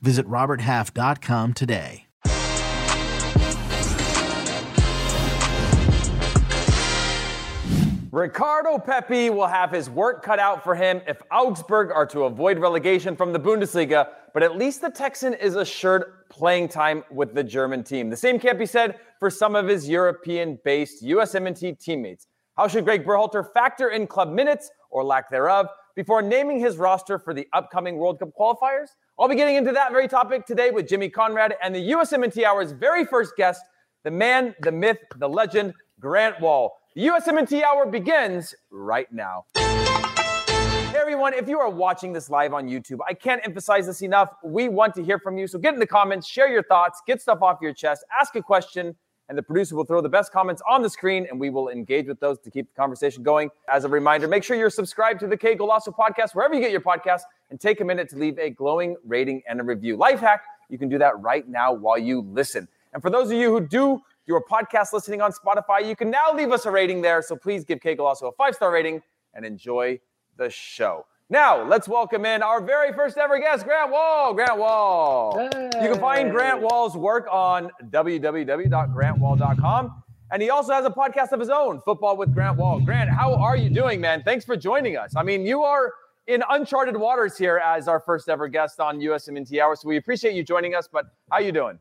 Visit RobertHalf.com today. Ricardo Pepi will have his work cut out for him if Augsburg are to avoid relegation from the Bundesliga, but at least the Texan is assured playing time with the German team. The same can't be said for some of his European based USMNT teammates. How should Gregg Berhalter factor in club minutes or lack thereof before naming his roster for the upcoming World Cup qualifiers? I'll be getting into that very topic today with Jimmy Conrad and the USMNT Hour's very first guest, the man, the myth, the legend, Grant Wahl. The USMNT Hour begins right now. Hey everyone, if you are watching this live on YouTube, I can't emphasize this enough. We want to hear from you. So get in the comments, share your thoughts, get stuff off your chest, ask a question, and the producer will throw the best comments on the screen and we will engage with those to keep the conversation going. As a reminder, make sure you're subscribed to the Qué Golazo podcast, wherever you get your podcast, and take a minute to leave a glowing rating and a review. Life hack, you can do that right now while you listen. And for those of you who do your podcast listening on Spotify, you can now leave us a rating there. So please give Qué Golazo a five star rating and enjoy the show. Now, let's welcome in our very first ever guest, Grant Wahl. Grant Wahl. Hey. You can find Grant Wahl's work on www.grantwahl.com. And he also has a podcast of his own, Football with Grant Wahl. Grant, how are you doing, man? Thanks for joining us. I mean, you are in uncharted waters here as our first ever guest on USMNT Hour. So we appreciate you joining us, but how you doing?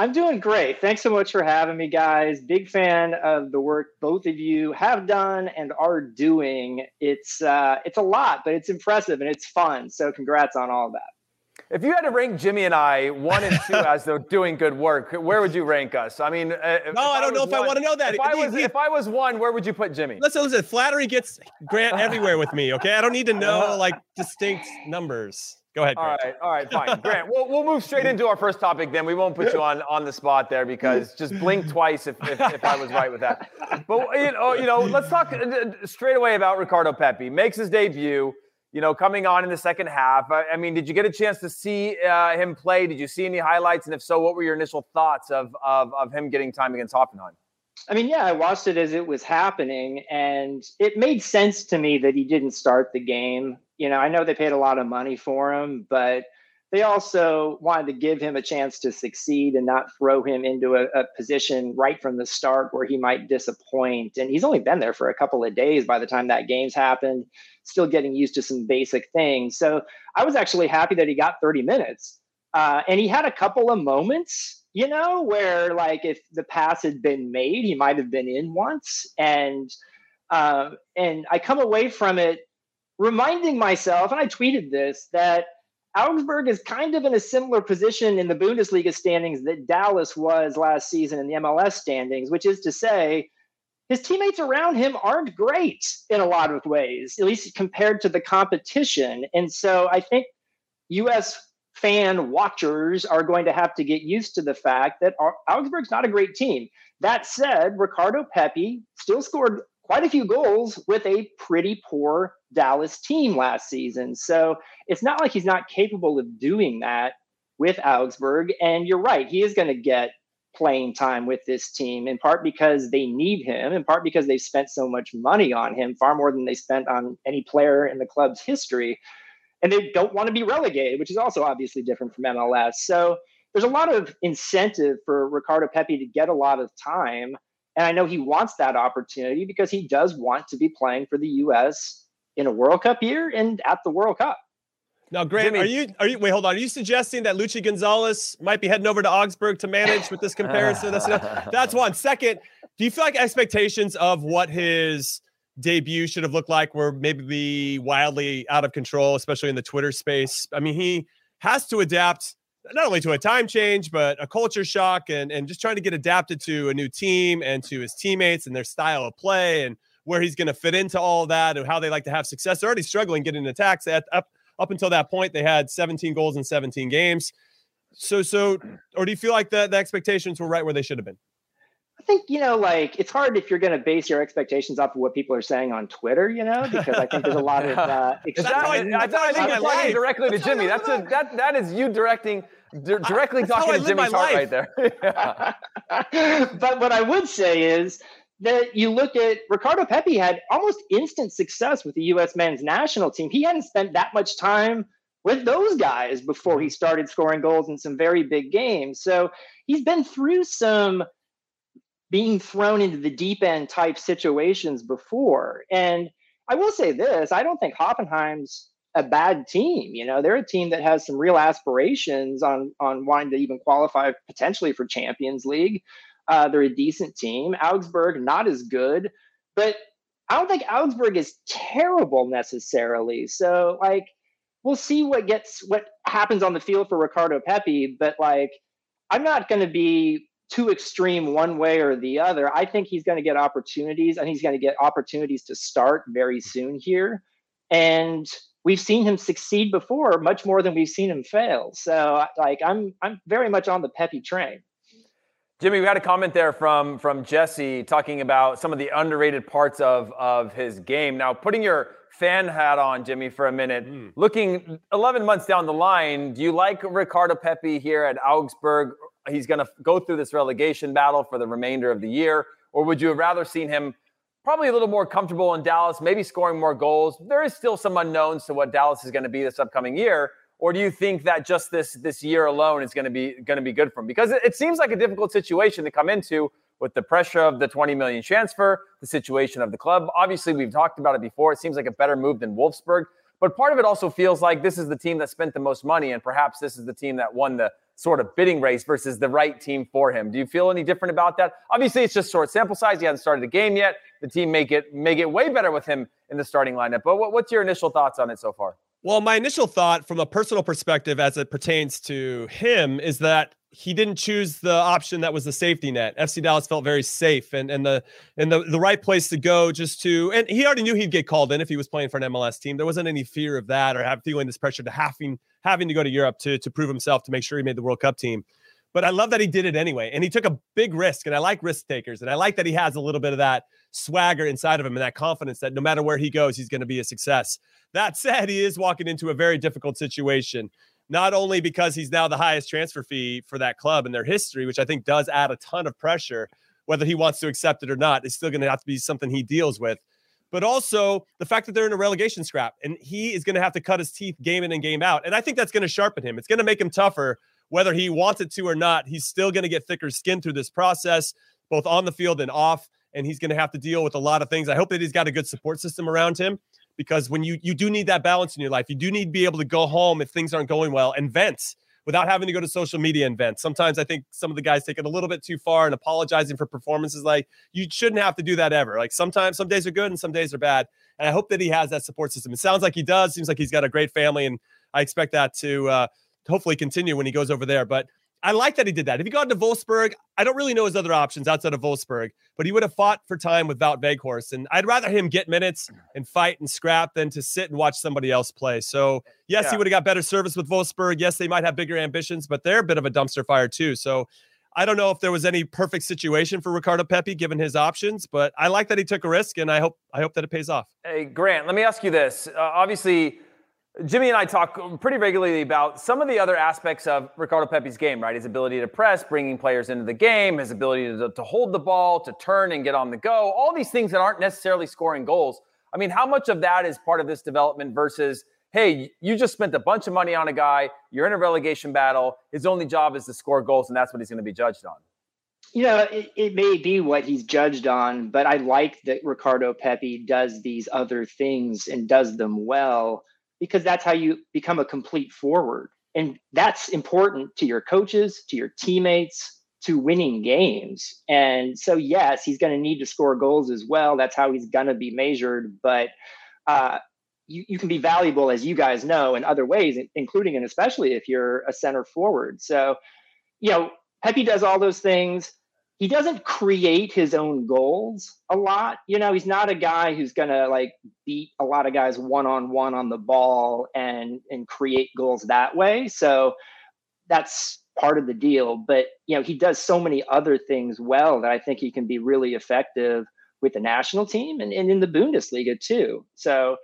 I'm doing great. Thanks so much for having me, guys. Big fan of the work both of you have done and are doing. It's uh, it's a lot, but it's impressive and it's fun. So congrats on all of that. If you had to rank Jimmy and I one and two as though doing good work, where would you rank us? I mean, uh, no, I don't know if one, I want to know that. If I was, if I was one, where would you put Jimmy? Listen, listen. Flattery gets Grant everywhere with me. Okay, I don't need to know like distinct numbers. Go ahead. Grant. All right, all right, fine. Grant, we'll, we'll move straight into our first topic then. We won't put you on, on the spot there because just blink twice if, if, if I was right with that. But, you know, you know, let's talk uh, straight away about Ricardo Pepi. Makes his debut, you know, coming on in the second half. I, I mean, did you get a chance to see uh, him play? Did you see any highlights? And if so, what were your initial thoughts of, of, of him getting time against Hoffenheim? I mean, yeah, I watched it as it was happening, and it made sense to me that he didn't start the game you know, I know they paid a lot of money for him, but they also wanted to give him a chance to succeed and not throw him into a, a, position right from the start where he might disappoint. And he's only been there for a couple of days by the time that game's happened, still getting used to some basic things. So I was actually happy that he got 30 minutes. Uh, and he had a couple of moments, you know, where like if the pass had been made, he might have been in once. And uh, and I come away from it reminding myself, and I tweeted this, that Augsburg is kind of in a similar position in the Bundesliga standings that Dallas was last season in the MLS standings, which is to say, his teammates around him aren't great in a lot of ways, at least compared to the competition. And so I think US fan watchers are going to have to get used to the fact that Augsburg's not a great team. That said, Ricardo Pepi still scored quite a few goals with a pretty poor Dallas team last season. So it's not like he's not capable of doing that with Augsburg. And you're right, he is going to get playing time with this team, in part because they need him, in part because they've spent so much money on him, far more than they spent on any player in the club's history. And they don't want to be relegated, which is also obviously different from MLS. So there's a lot of incentive for Ricardo Pepi to get a lot of time. And I know he wants that opportunity because he does want to be playing for the U.S. in a World Cup year and at the World Cup. Now, Grant, Jimmy. are you are you wait, hold on. Are you suggesting that Luchi Gonzalez might be heading over to Augsburg to manage with this comparison? that's, that's one. Second, do you feel like expectations of what his debut should have looked like were maybe wildly out of control, especially in the Twitter space? I mean, he has to adapt not only to a time change, but a culture shock and, and just trying to get adapted to a new team and to his teammates and their style of play and where he's going to fit into all that and how they like to have success. They're already struggling getting attacks. At, up, up until that point, they had 17 goals in 17 games. So, so, or do you feel like the, the expectations were right where they should have been? I think you know, like it's hard if you're going to base your expectations off of what people are saying on Twitter, you know, because I think there's a lot of. Uh, that, I, I, thought I think you're talking directly to Jimmy. That's a that that is you directing directly talking to Jimmy's heart right there. but what I would say is that you look at Ricardo Pepi had almost instant success with the U.S. men's national team. He hadn't spent that much time with those guys before he started scoring goals in some very big games. So he's been through some being thrown into the deep end type situations before. And I will say this I don't think Hoffenheim's a bad team. You know, they're a team that has some real aspirations on on wanting to even qualify potentially for Champions League. Uh, they're a decent team. Augsburg not as good, but I don't think Augsburg is terrible necessarily. So like we'll see what gets what happens on the field for Ricardo Pepi, but like I'm not going to be too extreme one way or the other. I think he's going to get opportunities and he's going to get opportunities to start very soon here. And we've seen him succeed before much more than we've seen him fail. So like I'm I'm very much on the Pepi train. Jimmy, we had a comment there from from Jesse talking about some of the underrated parts of of his game. Now, putting your fan hat on, Jimmy, for a minute. Mm. Looking 11 months down the line, do you like Ricardo Pepi here at Augsburg? He's going to go through this relegation battle for the remainder of the year, or would you have rather seen him probably a little more comfortable in Dallas, maybe scoring more goals? There is still some unknowns to what Dallas is going to be this upcoming year. Or do you think that just this this year alone is going to be going to be good for him? Because it, it seems like a difficult situation to come into with the pressure of the 20 million transfer, the situation of the club. Obviously, we've talked about it before. It seems like a better move than Wolfsburg. But part of it also feels like this is the team that spent the most money, and perhaps this is the team that won the sort of bidding race versus the right team for him. Do you feel any different about that? Obviously, it's just short sample size. He hasn't started a game yet. The team may get may get way better with him in the starting lineup. But what, what's your initial thoughts on it so far? Well, my initial thought from a personal perspective as it pertains to him is that he didn't choose the option that was the safety net. FC Dallas felt very safe and and the and the, the right place to go just to and he already knew he'd get called in if he was playing for an MLS team. There wasn't any fear of that or have feeling this pressure to having having to go to Europe to to prove himself to make sure he made the World Cup team. But I love that he did it anyway. And he took a big risk. And I like risk takers. And I like that he has a little bit of that swagger inside of him and that confidence that no matter where he goes, he's going to be a success. That said, he is walking into a very difficult situation not only because he's now the highest transfer fee for that club in their history, which I think does add a ton of pressure, whether he wants to accept it or not, is still going to have to be something he deals with. But also the fact that they're in a relegation scrap and he is going to have to cut his teeth game in and game out. And I think that's going to sharpen him. It's going to make him tougher, whether he wants it to or not. He's still going to get thicker skin through this process, both on the field and off. And he's going to have to deal with a lot of things. I hope that he's got a good support system around him because when you you do need that balance in your life, you do need to be able to go home if things aren't going well and vent without having to go to social media and vent. Sometimes I think some of the guys take it a little bit too far and apologizing for performances. Like you shouldn't have to do that ever. Like sometimes some days are good and some days are bad. And I hope that he has that support system. It sounds like he does. Seems like he's got a great family, and I expect that to uh, hopefully continue when he goes over there. But I like that he did that. If he got to Wolfsburg, I don't really know his other options outside of Wolfsburg, but he would have fought for time with Wout Weghorst. And I'd rather him get minutes and fight and scrap than to sit and watch somebody else play. So, yes, yeah. he would have got better service with Wolfsburg. Yes, they might have bigger ambitions, but they're a bit of a dumpster fire too. So, I don't know if there was any perfect situation for Ricardo Pepi given his options, but I like that he took a risk, and I hope I hope that it pays off. Hey, Grant, let me ask you this. Uh, obviously, Jimmy and I talk pretty regularly about some of the other aspects of Ricardo Pepi's game, right? His ability to press, bringing players into the game, his ability to, to, hold the ball, to turn and get on the go, all these things that aren't necessarily scoring goals. I mean, how much of that is part of this development versus, hey, you just spent a bunch of money on a guy, you're in a relegation battle, his only job is to score goals, and that's what he's going to be judged on? You know, it, it may be what he's judged on, but I like that Ricardo Pepi does these other things and does them well because that's how you become a complete forward. And that's important to your coaches, to your teammates, to winning games. And so, yes, he's going to need to score goals as well. That's how he's going to be measured. But uh, you, you can be valuable, as you guys know, in other ways, including and especially if you're a center forward. So, you know, Pepi does all those things he doesn't create his own goals a lot. You know, he's not a guy who's gonna like beat a lot of guys one on one on the ball and and create goals that way. So that's part of the deal. But you know, he does so many other things well that I think he can be really effective with the national team and, and in the Bundesliga too. So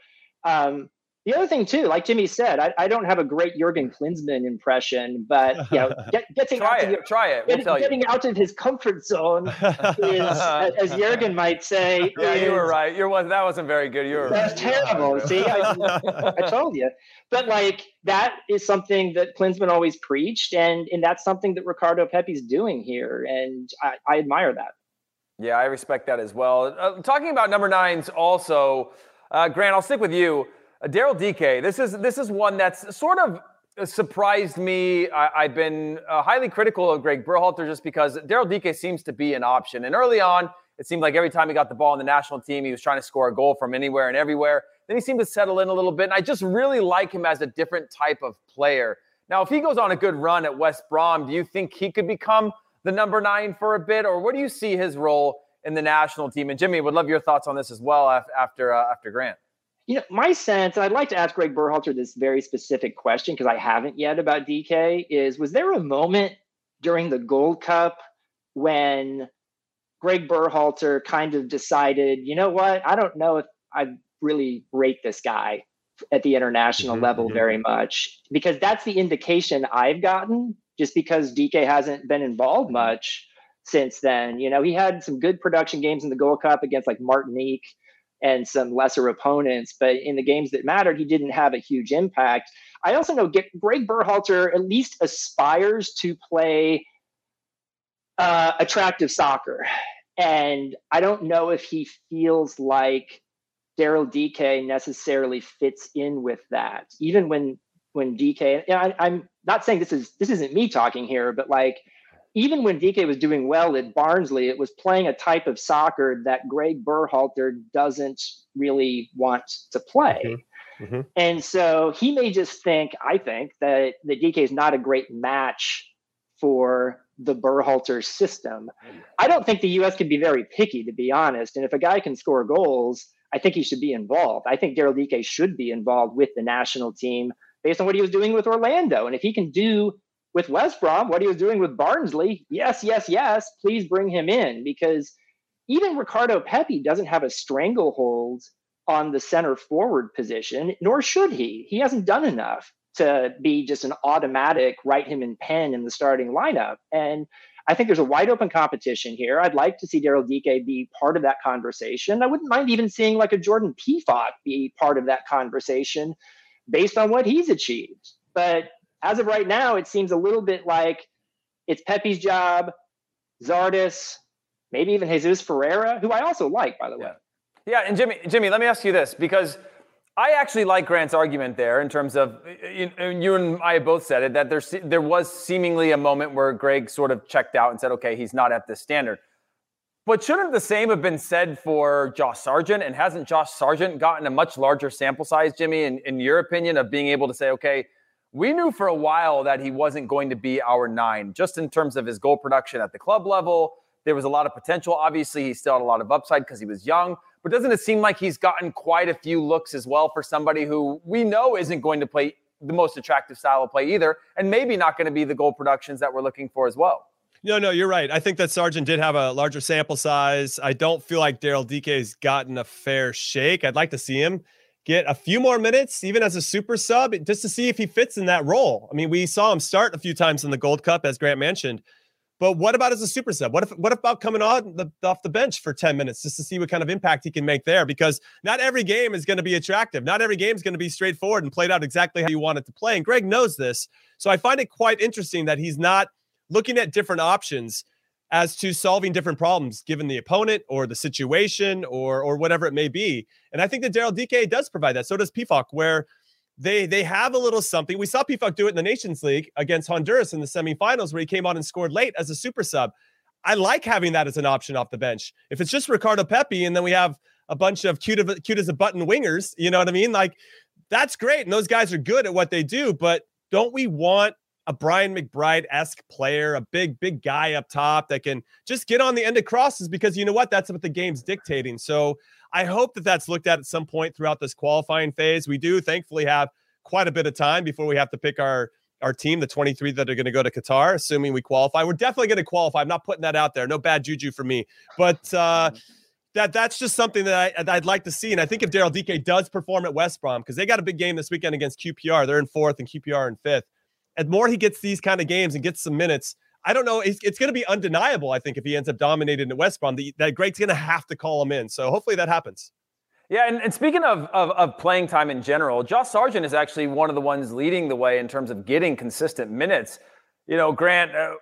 um, the other thing too, like Jimmy said, I, I don't have a great Jurgen Klinsmann impression, but you know, get, getting try out it, of, try it. We'll getting, getting out of his comfort zone is, as Jurgen might say. Yeah, is, you were right. You was that wasn't very good. You were. That was terrible. See, I, I told you. But like that is something that Klinsmann always preached, and and that's something that Ricardo Pepi's doing here, and I, I admire that. Yeah, I respect that as well. Uh, talking about number nines, also, uh, Grant, I'll stick with you. Uh, Daryl Dike, this is this is one that's sort of surprised me. I, have been uh, highly critical of Gregg Berhalter just because Daryl Dike seems to be an option. And early on, it seemed like every time he got the ball in the national team, he was trying to score a goal from anywhere and everywhere. Then he seemed to settle in a little bit. And I just really like him as a different type of player. Now, if he goes on a good run at West Brom, do you think he could become the number nine for a bit? Or what do you see his role in the national team? And Jimmy, would love your thoughts on this as well after, uh, after Grant. You know, my sense, and I'd like to ask Gregg Berhalter this very specific question because I haven't yet about Dike. is was there a moment during the Gold Cup when Gregg Berhalter kind of decided, you know what, I don't know if I really rate this guy at the international mm-hmm, level mm-hmm. very much because that's the indication I've gotten just because Dike hasn't been involved much since then. You know, he had some good production games in the Gold Cup against like Martinique and some lesser opponents. But in the games that mattered, he didn't have a huge impact. I also know Gregg Berhalter at least aspires to play uh, attractive soccer. And I don't know if he feels like Daryl Dike necessarily fits in with that. Even when when know, I, I'm not saying this is this isn't me talking here, but like even when Dike was doing well at Barnsley, it was playing a type of soccer that Gregg Berhalter doesn't really want to play. Mm-hmm. Mm-hmm. And so he may just think, I think, that, that DK is not a great match for the Berhalter system. I don't think the US can be very picky, to be honest. And if a guy can score goals, I think he should be involved. I think Daryl Dike should be involved with the national team based on what he was doing with Orlando. And if he can do with West Brom, what he was doing with Barnsley, yes, yes, yes, please bring him in because even Ricardo Pepi doesn't have a stranglehold on the center forward position, nor should he. He hasn't done enough to be just an automatic write him in pen in the starting lineup. And I think there's a wide open competition here. I'd like to see Daryl Dike be part of that conversation. I wouldn't mind even seeing like a Jordan Pefok be part of that conversation based on what he's achieved. But as of right now, it seems a little bit like it's Pepi's job, Zardes, maybe even Jesus Ferreira, who I also like, by the way. Yeah, and Jimmy, Jimmy, let me ask you this because I actually like Grant's argument there in terms of you, you and I both said it that there there was seemingly a moment where Gregg sort of checked out and said, okay, he's not at this standard. But shouldn't the same have been said for Josh Sargent? And hasn't Josh Sargent gotten a much larger sample size, Jimmy, in, in your opinion, of being able to say, okay, we knew for a while that he wasn't going to be our nine, just in terms of his goal production at the club level. There was a lot of potential. Obviously, he still had a lot of upside because he was young. But doesn't it seem like he's gotten quite a few looks as well for somebody who we know isn't going to play the most attractive style of play either, and maybe not going to be the goal productions that we're looking for as well? No, no, you're right. I think that Sargent did have a larger sample size. I don't feel like Daryl Dike's gotten a fair shake. I'd like to see him get a few more minutes, even as a super sub, just to see if he fits in that role. I mean, we saw him start a few times in the Gold Cup, as Grant mentioned. But what about as a super sub? What if what about coming on the, off the bench for 10 minutes just to see what kind of impact he can make there? Because not every game is going to be attractive. Not every game is going to be straightforward and played out exactly how you want it to play. And Gregg knows this. So I find it quite interesting that he's not looking at different options as to solving different problems given the opponent or the situation or or whatever it may be. And I think that Daryl Dike does provide that. So does Pefok, where they they have a little something. We saw Pefok do it in the Nations League against Honduras in the semifinals, where he came on and scored late as a super sub. I like having that as an option off the bench. If it's just Ricardo Pepi and then we have a bunch of cute, of, cute as a button wingers, you know what I mean? Like that's great, and those guys are good at what they do. But don't we want a Brian McBride esque player, a big, big guy up top that can just get on the end of crosses because you know what? That's what the game's dictating. So I hope that that's looked at at some point throughout this qualifying phase. We do thankfully have quite a bit of time before we have to pick our our team, the 23 that are going to go to Qatar, assuming we qualify. We're definitely going to qualify. I'm not putting that out there. No bad juju for me, but uh, mm-hmm. that that's just something that, I, would like to see. And I think if Daryl Dike does perform at West Brom, because they got a big game this weekend against QPR, they're in fourth and QPR in fifth. And more he gets these kind of games and gets some minutes, I don't know. It's, it's going to be undeniable. I think if he ends up dominating at West Brom, the, that Gregg's going to have to call him in. So hopefully that happens. Yeah, and, and speaking of, of, of, playing time in general, Josh Sargent is actually one of the ones leading the way in terms of getting consistent minutes. You know, Grant, uh,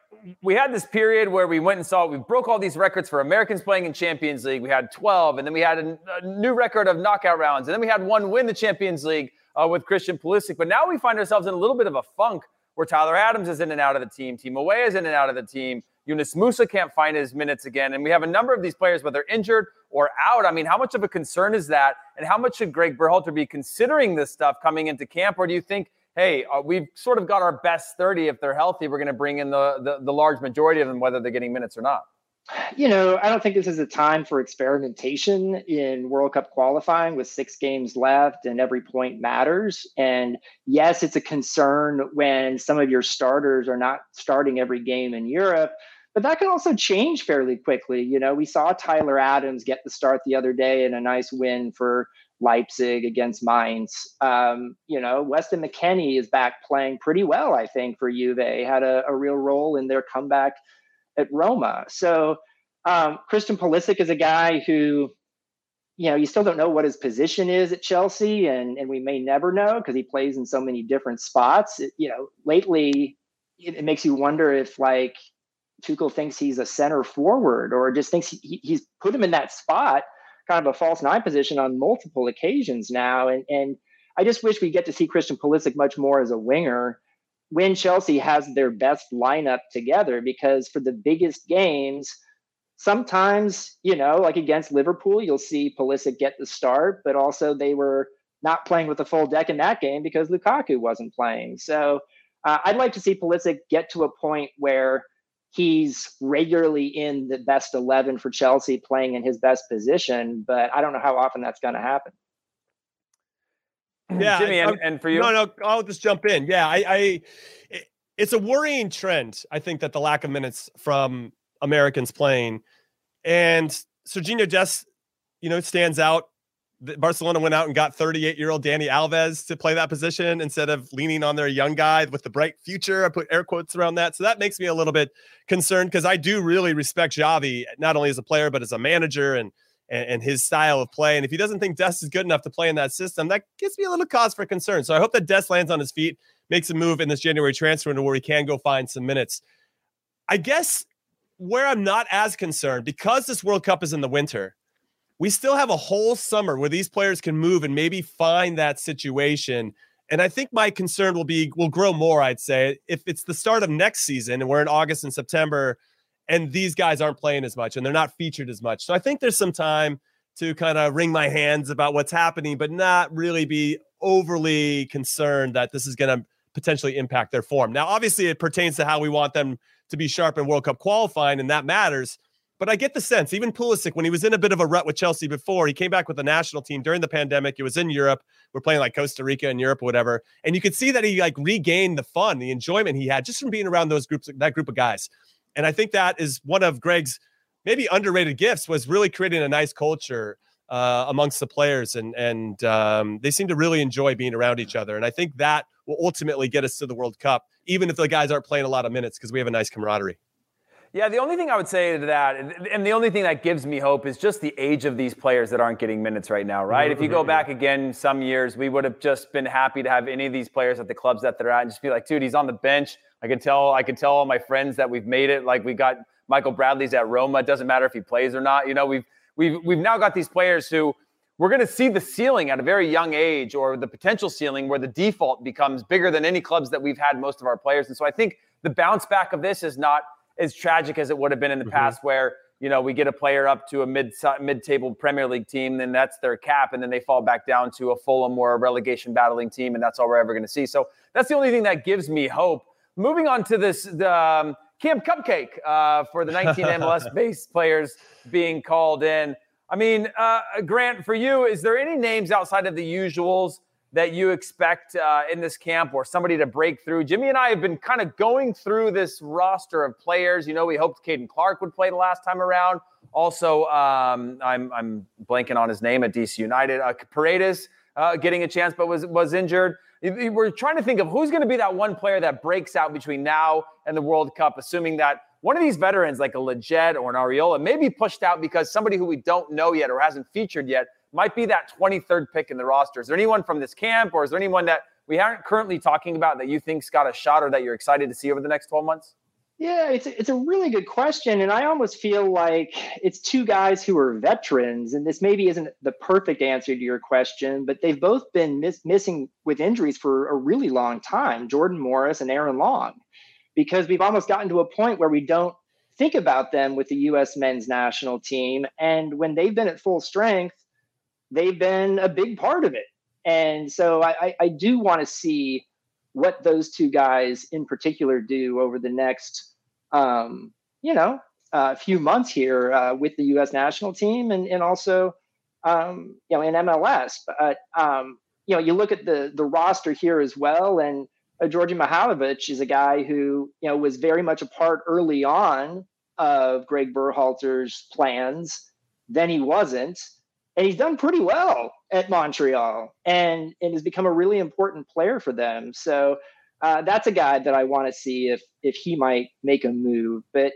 we had this period where we went and saw we broke all these records for Americans playing in Champions League. We had 12, and then we had a, new record of knockout rounds, and then we had one win the Champions League uh, with Christian Pulisic. But now we find ourselves in a little bit of a funk where Tyler Adams is in and out of the team, Timo Weah is in and out of the team. Yunus Musah can't find his minutes again. And we have a number of these players, whether injured or out. I mean, how much of a concern is that? And how much should Gregg Berhalter be considering this stuff coming into camp? Or do you think, hey, uh, we've sort of got our best 30 if they're healthy, we're going to bring in the, the, the large majority of them, whether they're getting minutes or not? You know, I don't think this is a time for experimentation in World Cup qualifying with six games left and every point matters. And yes, it's a concern when some of your starters are not starting every game in Europe, but that can also change fairly quickly. You know, we saw Tyler Adams get the start the other day in a nice win for Leipzig against Mainz. Um, you know, Weston McKennie is back playing pretty well, I think, for Juve. Had a, a real role in their comeback at Roma. So um, Christian Pulisic is a guy who, you know, you still don't know what his position is at Chelsea, and and we may never know because he plays in so many different spots. It, you know, lately it, it, makes you wonder if like Tuchel thinks he's a center forward or just thinks he, he's put him in that spot, kind of a false nine position on multiple occasions now, and and. I just wish we get to see Christian Pulisic much more as a winger when Chelsea has their best lineup together because for the biggest games, sometimes, you know, like against Liverpool, you'll see Pulisic get the start, but also they were not playing with a full deck in that game because Lukaku wasn't playing. So uh, I'd like to see Pulisic get to a point where he's regularly in the best 11 for Chelsea playing in his best position, but I don't know how often that's going to happen. Yeah, Jimmy, and, and, for you, no, no, I'll just jump in. Yeah, I, I, it's a worrying trend. I think that the lack of minutes from Americans playing, and Sergiño Dest, you know, stands out. Barcelona went out and got 38 year old Dani Alves to play that position instead of leaning on their young guy with the bright future. I put air quotes around that. So that makes me a little bit concerned because I do really respect Xavi, not only as a player, but as a manager and and, and, his style of play. And if he doesn't think Dest is good enough to play in that system, that gives me a little cause for concern. So I hope that Dest lands on his feet, makes a move in this January transfer window where he can go find some minutes. I guess where I'm not as concerned because this World Cup is in the winter, we still have a whole summer where these players can move and maybe find that situation. And I think my concern will be will grow more, I'd say, if it's the start of next season and we're in August and September and these guys aren't playing as much and they're not featured as much. So I think there's some time to kind of wring my hands about what's happening, but not really be overly concerned that this is going to potentially impact their form. Now, obviously, it pertains to how we want them to be sharp in World Cup qualifying, and that matters. But I get the sense, even Pulisic, when he was in a bit of a rut with Chelsea before, he came back with the national team during the pandemic. It was in Europe. We're playing like Costa Rica in Europe or whatever. And you could see that he like regained the fun, the enjoyment he had just from being around those groups, that group of guys. And I think that is one of Gregg's maybe underrated gifts was really creating a nice culture uh, amongst the players, and and um, they seem to really enjoy being around each other. And I think that will ultimately get us to the World Cup, even if the guys aren't playing a lot of minutes because we have a nice camaraderie. Yeah, the only thing I would say to that, and the only thing that gives me hope is just the age of these players that aren't getting minutes right now, right? Mm-hmm. If you go back again some years, we would have just been happy to have any of these players at the clubs that they're at and just be like, dude, he's on the bench. I can tell I can tell all my friends that we've made it. Like we got Michael Bradley's at Roma. It doesn't matter if he plays or not. You know, we've we've we've now got these players who we're going to see the ceiling at a very young age or the potential ceiling where the default becomes bigger than any clubs that we've had most of our players. And so I think the bounce back of this is not as tragic as it would have been in the mm-hmm. past where you know, we get a player up to a mid mid-table Premier League team, then that's their cap, and then they fall back down to a Fulham or a relegation battling team, and that's all we're ever going to see. So that's the only thing that gives me hope moving on to this the, um, Camp Cupcake uh, for the 19 MLS based players being called in. I mean, uh, Grant, for you, is there any names outside of the usuals that you expect uh, in this camp or somebody to break through? Jimmy and I have been kind of going through this roster of players. You know, we hoped Caden Clark would play the last time around. Also, um, I'm, I'm blanking on his name at DC United. Uh, Paredes uh, getting a chance, but was was injured. We're trying to think of who's going to be that one player that breaks out between now and the World Cup, assuming that one of these veterans, like a Lletget or an Arriola, may be pushed out because somebody who we don't know yet or hasn't featured yet might be that 23rd pick in the roster. Is there anyone from this camp or is there anyone that we aren't currently talking about that you think's got a shot or that you're excited to see over the next 12 months? Yeah, it's a, it's a really good question, and I almost feel like it's two guys who are veterans, and this maybe isn't the perfect answer to your question, but they've both been miss, missing with injuries for a really long time. Jordan Morris and Aaron Long, because we've almost gotten to a point where we don't think about them with the U.S. men's national team, and when they've been at full strength, they've been a big part of it. And so I, I, do want to see what those two guys in particular do over the next, um, you know, a uh, few months here uh, with the U.S. national team and and also, um, you know, in MLS. But um, you know, you look at the the roster here as well, and uh, Djordje Mihailovic is a guy who you know was very much a part early on of Gregg Berhalter's plans. Then he wasn't and he's done pretty well at Montreal and and has become a really important player for them. So uh, that's a guy that I want to see if if he might make a move. But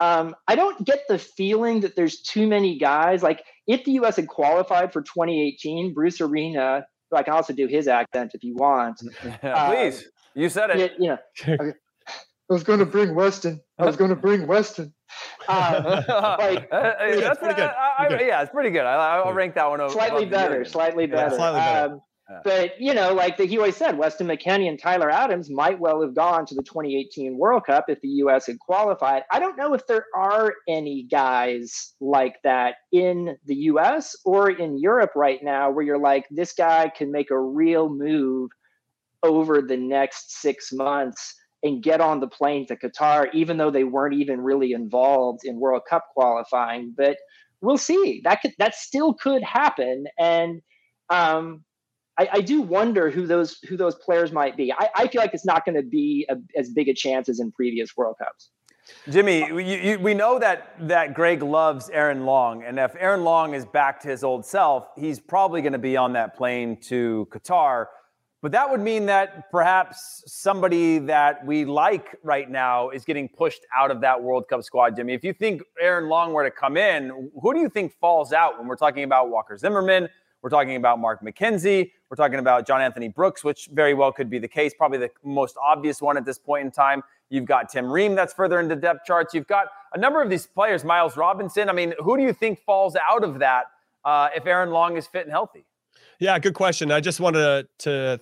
um, I don't get the feeling that there's too many guys. Like if the U.S. had qualified for 2018, Bruce Arena, I can also do his accent if you want. Please, you said it. You, you know, I, I was going to bring Weston. I was going to bring Weston. Uh, like, that's pretty good. I, I, yeah, it's pretty good. I, will rank that one over. Slightly better. Slightly better. Yeah, slightly better. Um, yeah. But you know, like the, he always said, Weston McKennie and Tyler Adams might well have gone to the 2018 World Cup if the U.S. had qualified. I don't know if there are any guys like that in the U.S. or in Europe right now where you're like, this guy can make a real move over the next six months and get on the plane to Qatar, even though they weren't even really involved in World Cup qualifying. But we'll see. That could that still could happen, and um, I, I, do wonder who those who those players might be. I, I feel like it's not going to be a, as big a chance as in previous World Cups. Jimmy, you, you, we know that that Gregg loves Aaron Long, and if Aaron Long is back to his old self, he's probably going to be on that plane to Qatar. But that would mean that perhaps somebody that we like right now is getting pushed out of that World Cup squad, Jimmy. If you think Aaron Long were to come in, who do you think falls out when we're talking about Walker Zimmerman? We're talking about Mark McKenzie. We're talking about John Anthony Brooks, which very well could be the case. Probably the most obvious one at this point in time. You've got Tim Ream that's further into depth charts. You've got a number of these players, Miles Robinson. I mean, who do you think falls out of that uh, if Aaron Long is fit and healthy? Yeah, good question. I just wanted to, to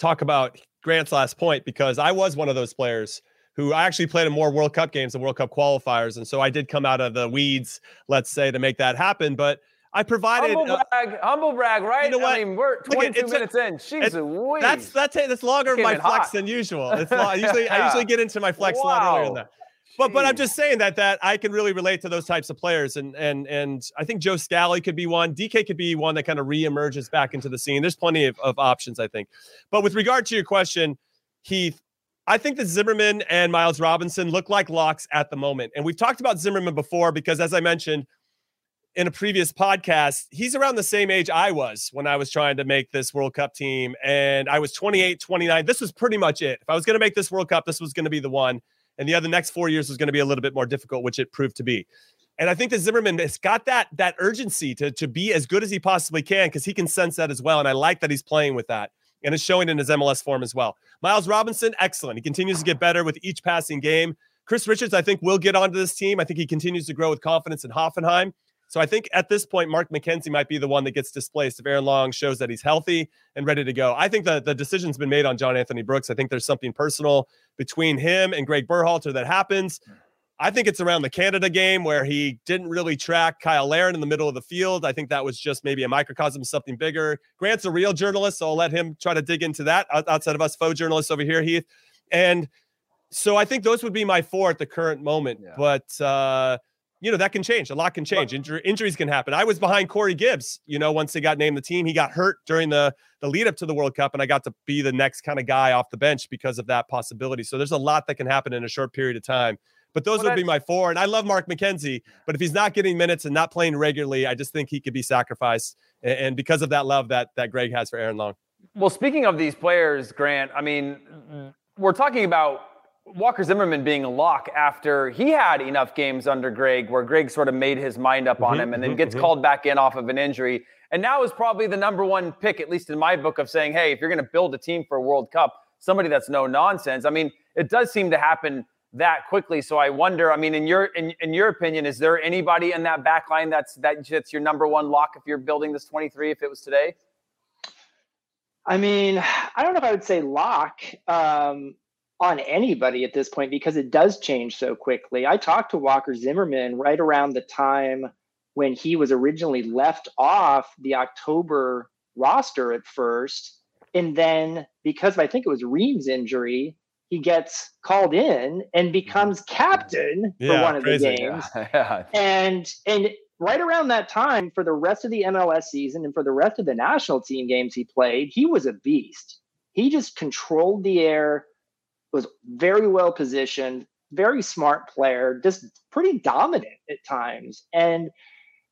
talk about Grant's last point because I was one of those players who I actually played in more World Cup games than World Cup qualifiers. And so I did come out of the weeds, let's say, to make that happen. But I provided humble brag, uh, humble brag, right? You know what? I mean, we're 22 Look, minutes a, in. She's a That's that's that's longer of my flex hot. than usual. It's usually I usually get into my flex wow. a lot earlier than that. But but I'm just saying that that I can really relate to those types of players, and and and I think Joe Scally could be one. Dike could be one that kind of reemerges back into the scene. There's plenty of, of options, I think. But with regard to your question, Heath, I think that Zimmerman and Miles Robinson look like locks at the moment. And we've talked about Zimmerman before because, as I mentioned in a previous podcast, he's around the same age I was when I was trying to make this World Cup team. And I was 28, 29. This was pretty much it. If I was going to make this World Cup, this was going to be the one and the other next four years was going to be a little bit more difficult, which it proved to be. And I think that Zimmerman has got that that urgency to, to be as good as he possibly can because he can sense that as well. And I like that he's playing with that and it's showing in his MLS form as well. Miles Robinson, excellent. He continues to get better with each passing game. Chris Richards, I think, will get onto this team. I think he continues to grow with confidence in Hoffenheim. So I think at this point, Mark McKenzie might be the one that gets displaced if Aaron Long shows that he's healthy and ready to go. I think that the decision's been made on John Anthony Brooks. I think there's something personal between him and Gregg Berhalter that happens. I think it's around the Canada game where he didn't really track Cyle Larin in the middle of the field. I think that was just maybe a microcosm of something bigger. Grant's a real journalist, so I'll let him try to dig into that outside of us faux journalists over here, Heath. And so I think those would be my four at the current moment. Yeah. But uh, you know, that can change. A lot can change. Injur- injuries can happen. I was behind Corey Gibbs, you know, once he got named the team. He got hurt during the the lead up to the World Cup, and I got to be the next kind of guy off the bench because of that possibility. So there's a lot that can happen in a short period of time. But those well, would be my four. And I love Mark McKenzie, but if he's not getting minutes and not playing regularly, I just think he could be sacrificed. And because of that love that that Gregg has for Aaron Long. Well, speaking of these players, Grant, I mean, we're talking about Walker Zimmerman being a lock after he had enough games under Gregg where Gregg sort of made his mind up on mm-hmm, him and then mm-hmm, gets mm-hmm. called back in off of an injury. And now is probably the number one pick, at least in my book, of saying, hey, if you're going to build a team for a World Cup, somebody that's no nonsense. I mean, it does seem to happen that quickly. So I wonder, I mean, in your in, in your opinion, is there anybody in that back line that's that, that's your number one lock if you're building this 23 if it was today? I mean, I don't know if I would say lock. Um, on anybody at this point because it does change so quickly. I talked to Walker Zimmerman right around the time when he was originally left off the October roster at first. And then because I think it was Ream's injury, he gets called in and mm-hmm. becomes captain yeah, for one of crazy. the games. Yeah. And and right around that time, for the rest of the MLS season and for the rest of the national team games he played, he was a beast. He just controlled the air was very well positioned, very smart player, just pretty dominant at times. And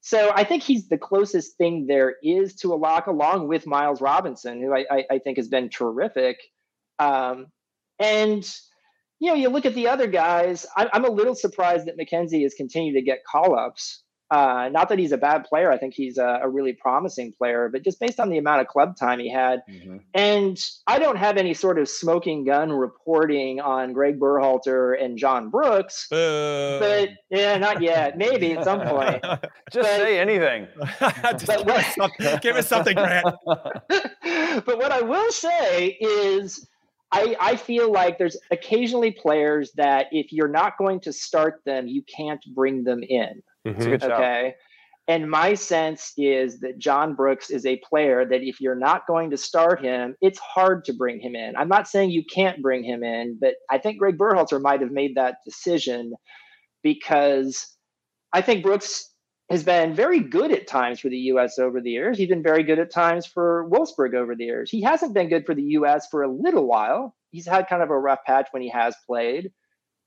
so I think he's the closest thing there is to a lock, along with Miles Robinson, who I, I, I think has been terrific. Um, and you know, you look at the other guys. I, I'm a little surprised that McKenzie has continued to get call ups. Uh, not that he's a bad player. I think he's a, a, really promising player, but just based on the amount of club time he had. Mm-hmm. And I don't have any sort of smoking gun reporting on Gregg Berhalter and John Brooks. Uh. But yeah, not yet. Maybe at some point. just but, say anything. just give, what, us something, give us something, Grant. but what I will say is I, I feel like there's occasionally players that if you're not going to start them, you can't bring them in. Mm-hmm. Okay. And my sense is that John Brooks is a player that if you're not going to start him, it's hard to bring him in. I'm not saying you can't bring him in, but I think Gregg Berhalter might have made that decision because I think Brooks has been very good at times for the U.S. over the years. He's been very good at times for Wolfsburg over the years. He hasn't been good for the U.S. for a little while. He's had kind of a rough patch when he has played.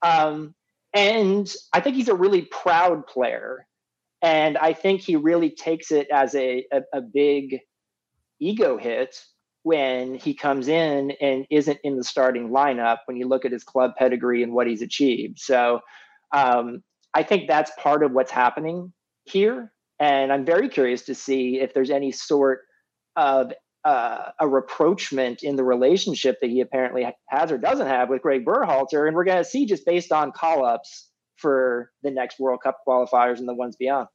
Um, and I think he's a really proud player. And I think he really takes it as a, a, a big ego hit when he comes in and isn't in the starting lineup when you look at his club pedigree and what he's achieved. So um, I think that's part of what's happening here. And I'm very curious to see if there's any sort of uh, a reproachment in the relationship that he apparently has or doesn't have with Gregg Berhalter. And we're going to see just based on call ups for the next World Cup qualifiers and the ones beyond.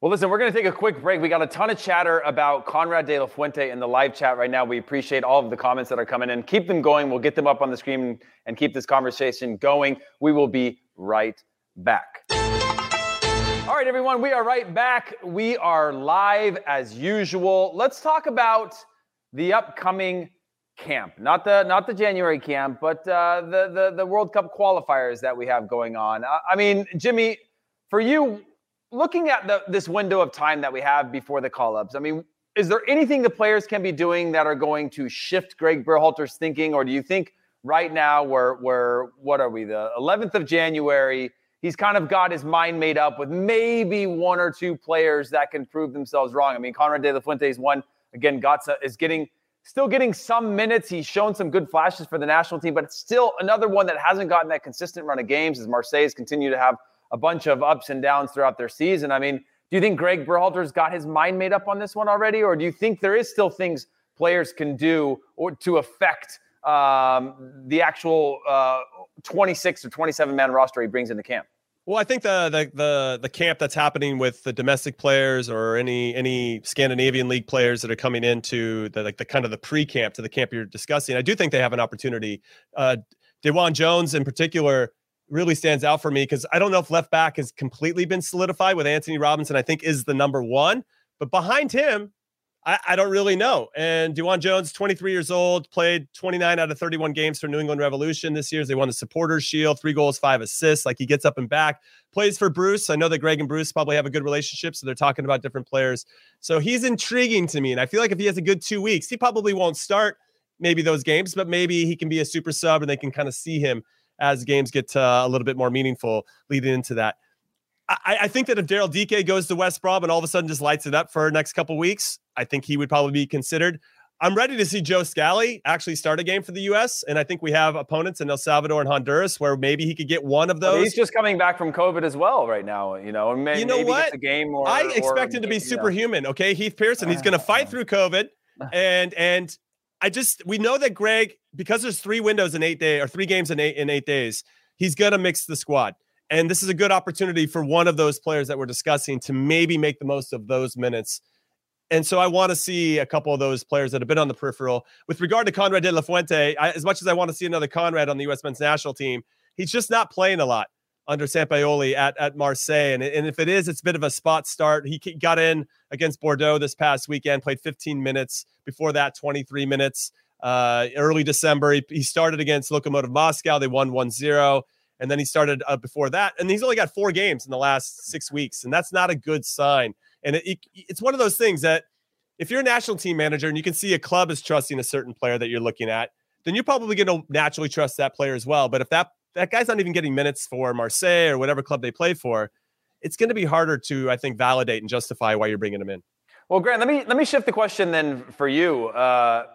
Well, listen, we're going to take a quick break. We got a ton of chatter about Konrad de la Fuente in the live chat right now. We appreciate all of the comments that are coming in. Keep them going. We'll get them up on the screen and keep this conversation going. We will be right back. All right, everyone, we are right back. We are live as usual. Let's talk about the upcoming camp, not the not the January camp, but uh, the, the the World Cup qualifiers that we have going on. I mean, Jimmy, for you, looking at the, this window of time that we have before the call-ups, I mean, is there anything the players can be doing that are going to shift Gregg Berhalter's thinking, or do you think right now we're we're what are we the 11th of January? He's kind of got his mind made up with maybe one or two players that can prove themselves wrong. I mean, Konrad de la Fuente is one. Again, Gotza is getting still getting some minutes. He's shown some good flashes for the national team, but it's still another one that hasn't gotten that consistent run of games as Marseille's continue to have a bunch of ups and downs throughout their season. I mean, do you think Gregg Berhalter's got his mind made up on this one already, or do you think there is still things players can do or to affect um, the actual uh, 26 or 27 man roster he brings into camp? Well, I think the, the the the camp that's happening with the domestic players or any any Scandinavian league players that are coming into the like the kind of the pre-camp to the camp you're discussing, I do think they have an opportunity. Uh DeJuan Jones in particular really stands out for me because I don't know if left back has completely been solidified with Antonee Robinson, I think is the number one. But behind him, I, I, don't really know. And DeJuan Jones, 23 years old, played 29 out of 31 games for New England Revolution this year. They won the Supporters Shield, three goals, five assists. Like he gets up and back, plays for Bruce. I know that Gregg and Bruce probably have a good relationship, so they're talking about different players. So he's intriguing to me. And I feel like if he has a good two weeks, he probably won't start maybe those games, but maybe he can be a super sub and they can kind of see him as games get uh, a little bit more meaningful leading into that. I, I, think that if Daryl Dike goes to West Brom and all of a sudden just lights it up for next couple weeks, I think he would probably be considered. I'm ready to see Joe Scally actually start a game for the U.S. And I think we have opponents in El Salvador and Honduras where maybe he could get one of those. Well, he's just coming back from COVID as well right now, you know. And maybe, you know what? A game or I expect or, him to be superhuman. Know. Okay, Heath Pearson, he's going to fight through COVID, and and I just we know that Gregg because there's three windows in eight day or three games in eight in eight days, he's going to mix the squad. And this is a good opportunity for one of those players that we're discussing to maybe make the most of those minutes. And so I want to see a couple of those players that have been on the peripheral. With regard to Konrad de la Fuente, I, as much as I want to see another Conrad on the U.S. men's national team, he's just not playing a lot under Sampaoli at, at Marseille. And, and if it is, it's a bit of a spot start. He got in against Bordeaux this past weekend, played 15 minutes. Before that, 23 minutes. Uh, early December, he, he started against Lokomotiv Moscow. They won 1 0 and then he started uh, before that, and he's only got four games in the last six weeks, and that's not a good sign. And it, it, it's one of those things that if you're a national team manager and you can see a club is trusting a certain player that you're looking at, then you're probably going to naturally trust that player as well. But if that that guy's not even getting minutes for Marseille or whatever club they play for, it's going to be harder to, I think, validate and justify why you're bringing him in. Well, Grant, let me let me shift the question then for you. Uh,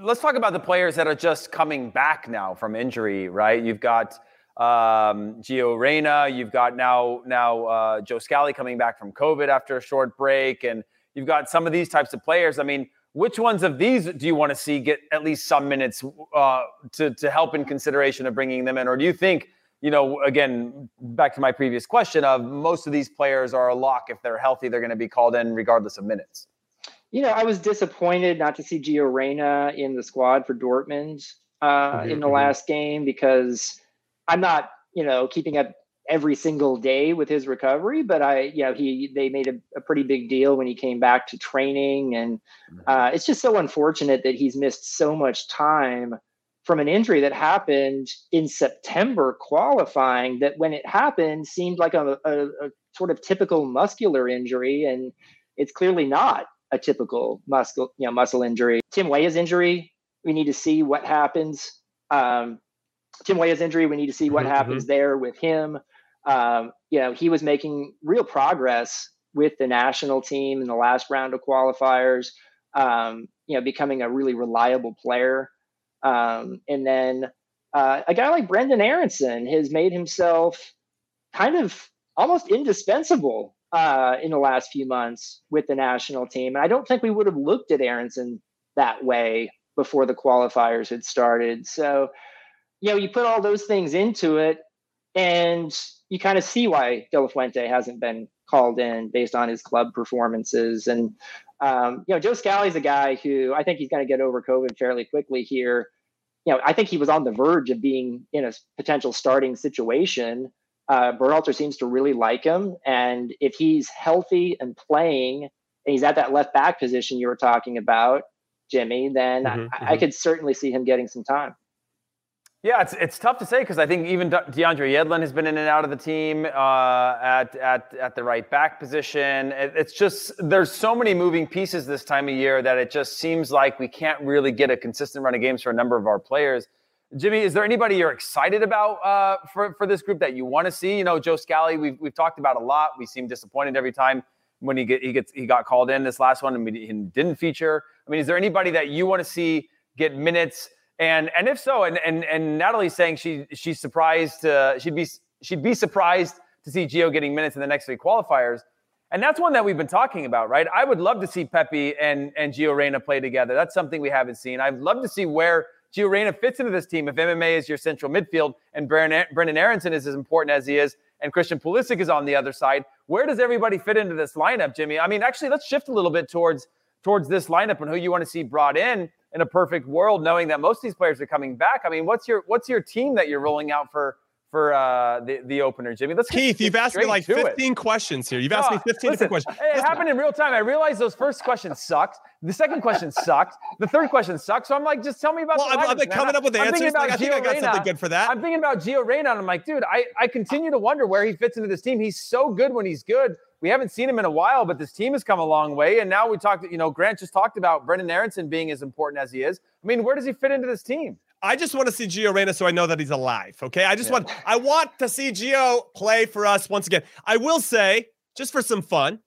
let's talk about the players that are just coming back now from injury. Right, you've got um, Gio Reyna. You've got now now uh, Joe Scally coming back from COVID after a short break, and you've got some of these types of players. I mean, which ones of these do you want to see get at least some minutes uh, to to help in consideration of bringing them in, or do you think? You know, again, back to my previous question of most of these players are a lock. If they're healthy, they're going to be called in regardless of minutes. You know, I was disappointed not to see Gio Reyna in the squad for Dortmund uh, mm-hmm. in the mm-hmm. last game because I'm not, you know, keeping up every single day with his recovery, but I, you know, he they made a, a pretty big deal when he came back to training, and mm-hmm. uh, it's just so unfortunate that he's missed so much time from an injury that happened in September qualifying. That when it happened seemed like a, a, a sort of typical muscular injury, and it's clearly not a typical muscle, you know, muscle injury. Tim Weah's injury, we need to see what happens. Um, Tim Weah's injury, we need to see what mm-hmm. happens there with him. Um, you know, he was making real progress with the national team in the last round of qualifiers. Um, you know, becoming a really reliable player. Um, and then uh, a guy like Brenden Aaronson has made himself kind of almost indispensable uh, in the last few months with the national team. And I don't think we would have looked at Aaronson that way before the qualifiers had started. So you know, you put all those things into it, and you kind of see why De La Fuente hasn't been called in based on his club performances. And um, you know, Joe Scally's a guy who I think he's going to get over COVID fairly quickly here. You know, I think he was on the verge of being in a potential starting situation. Uh, Berhalter seems to really like him, and if he's healthy and playing, and he's at that left back position you were talking about, Jimmy, then mm-hmm, I, mm-hmm. I could certainly see him getting some time. Yeah, it's it's tough to say because I think even DeAndre Yedlin has been in and out of the team uh, at at at the right back position. It, it's just there's so many moving pieces this time of year that it just seems like we can't really get a consistent run of games for a number of our players. Jimmy, is there anybody you're excited about uh, for for this group that you want to see? You know, Joe Scally, we've we've talked about a lot. We seem disappointed every time when he get he gets he got called in this last one and he didn't feature. I mean, is there anybody that you want to see get minutes? And and if so, and and and Natalie's saying she she's surprised uh, she'd be she'd be surprised to see Gio getting minutes in the next three qualifiers. And that's one that we've been talking about, right? I would love to see Pepi and, and Gio Reyna play together. That's something we haven't seen. I'd love to see where Gio Reyna fits into this team. If MMA is your central midfield and Brenden Aaronson is as important as he is, and Christian Pulisic is on the other side, where does everybody fit into this lineup, Jimmy? I mean, actually, let's shift a little bit towards towards this lineup and who you want to see brought in in a perfect world, knowing that most of these players are coming back. I mean, what's your what's your team that you're rolling out for for uh, the the opener, Jimmy. Let's Keith. You've asked me like 15 it. questions here. You've asked me 15 listen, questions. It happened in real time. I realized those first questions sucked. The second question sucked. The third question sucked. So I'm like, just tell me about. Well, the I've, been coming up with I'm answers. Like, I think I got Reyna. something good for that. I'm thinking about Gio Reyna, and I'm like, dude, I I continue to wonder where he fits into this team. He's so good when he's good. We haven't seen him in a while, but this team has come a long way. And now we talked, you know, Grant just talked about Brenden Aaronson being as important as he is. I mean, where does he fit into this team? I just want to see Gio Reyna so I know that he's alive. Okay. I just yeah. want I want to see Gio play for us once again. I will say, just for some fun,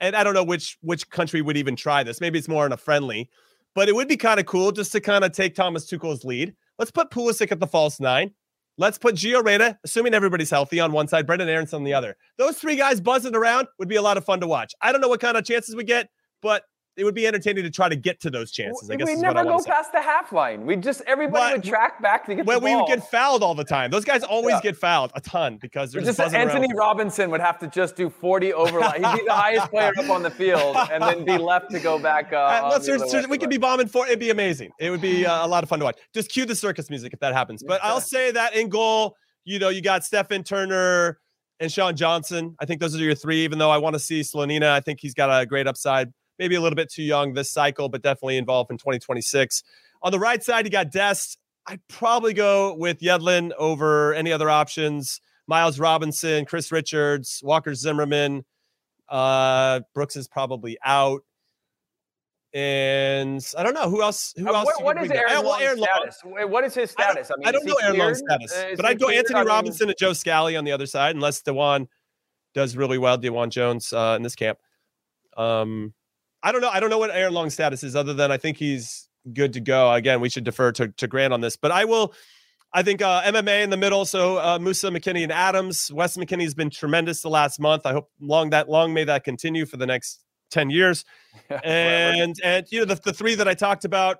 and I don't know which which country would even try this. Maybe it's more in a friendly, but it would be kind of cool just to kind of take Thomas Tuchel's lead. Let's put Pulisic at the false nine. Let's put Gio Reyna, assuming everybody's healthy, on one side, Brenden Aaronson on the other. Those three guys buzzing around would be a lot of fun to watch. I don't know what kind of chances we get, but it would be entertaining to try to get to those chances. I guess we never go past the half line. We just everybody but, would track back to get. Well, we would get fouled all the time. Those guys always yeah. get fouled a ton because they're just, just Antonee around. Robinson would have to just do 40 over. He'd be the highest player up on the field, and then be left to go back. Uh, Unless we could be bombing for. It'd be amazing. It would be uh, a lot of fun to watch. Just cue the circus music if that happens. But I'll say that in goal, you know, you got Steffen Turner and Sean Johnson. I think those are your three. Even though I want to see Slonina, I think he's got a great upside maybe a little bit too young this cycle, but definitely involved in 2026. On the right side, you got Dest. I'd probably go with Yedlin over any other options. Miles Robinson, Chris Richards, Walker Zimmerman. Uh, Brooks is probably out. And I don't know who else. Who uh, else? what, what is Aaron, well, Aaron status? Long. What is his status? I, I, mean, I don't know Aaron Long's status, uh, but I'd go Antonee Robinson and Joe Scally on the other side, unless DeJuan does really well. DeJuan Jones uh, in this camp. Um, I don't know. I don't know what Aaron Long's status is, other than I think he's good to go. Again, we should defer to, to Grant on this, but I will. I think uh, MMA in the middle. So uh, Musah, McKennie, and Adams. Wes McKennie has been tremendous the last month. I hope long that long may that continue for the next ten years. and and you know the, the three that I talked about.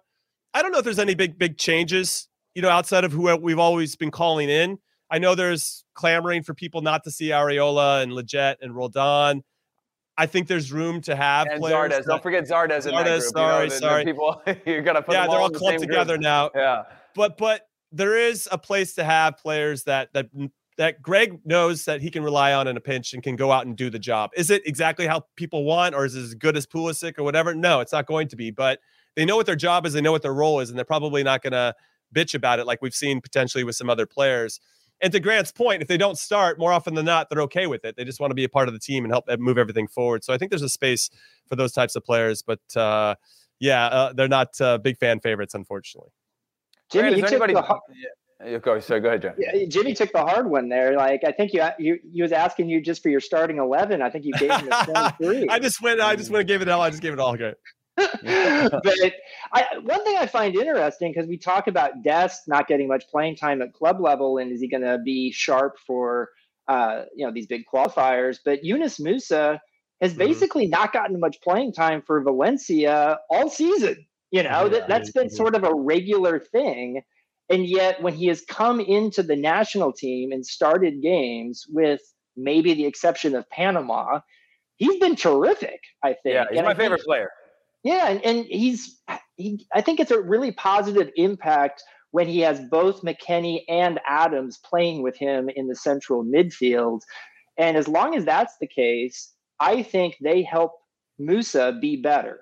I don't know if there's any big big changes. You know, outside of who we've always been calling in. I know there's clamoring for people not to see Arriola and Lletget and Roldan. I think there's room to have and players. Zardes. That, Don't forget Zardes in Zardes, that group. Sorry, you know, sorry. people, you're gonna put yeah, they're all the clumped together group. now. Yeah, but but there is a place to have players that that that Gregg knows that he can rely on in a pinch and can go out and do the job. Is it exactly how people want, or is it as good as Pulisic or whatever? No, it's not going to be. But they know what their job is, they know what their role is, and they're probably not going to bitch about it like we've seen potentially with some other players. And to Grant's point, if they don't start, more often than not, they're okay with it. They just want to be a part of the team and help move everything forward. So I think there's a space for those types of players. But uh, yeah, uh, they're not uh, big fan favorites, unfortunately. Jimmy, Grant, anybody, the, yeah. Go, sorry, go ahead, John. Yeah, Jimmy took the hard one there. Like I think you, you, he was asking you just for your starting eleven. I think you gave him a three. I just went, I just went and gave it all. I just gave it all. Okay. but I, one thing I find interesting because we talk about Dest not getting much playing time at club level, and is he going to be sharp for uh, you know these big qualifiers? But Yunus Musah has mm-hmm. basically not gotten much playing time for Valencia all season. You know yeah, that that's been sort of a regular thing, and yet when he has come into the national team and started games, with maybe the exception of Panama, he's been terrific. I think. Yeah, he's and my favorite player. Yeah, and, and he's he I think it's a really positive impact when he has both McKennie and Adams playing with him in the central midfield. And as long as that's the case, I think they help Musah be better.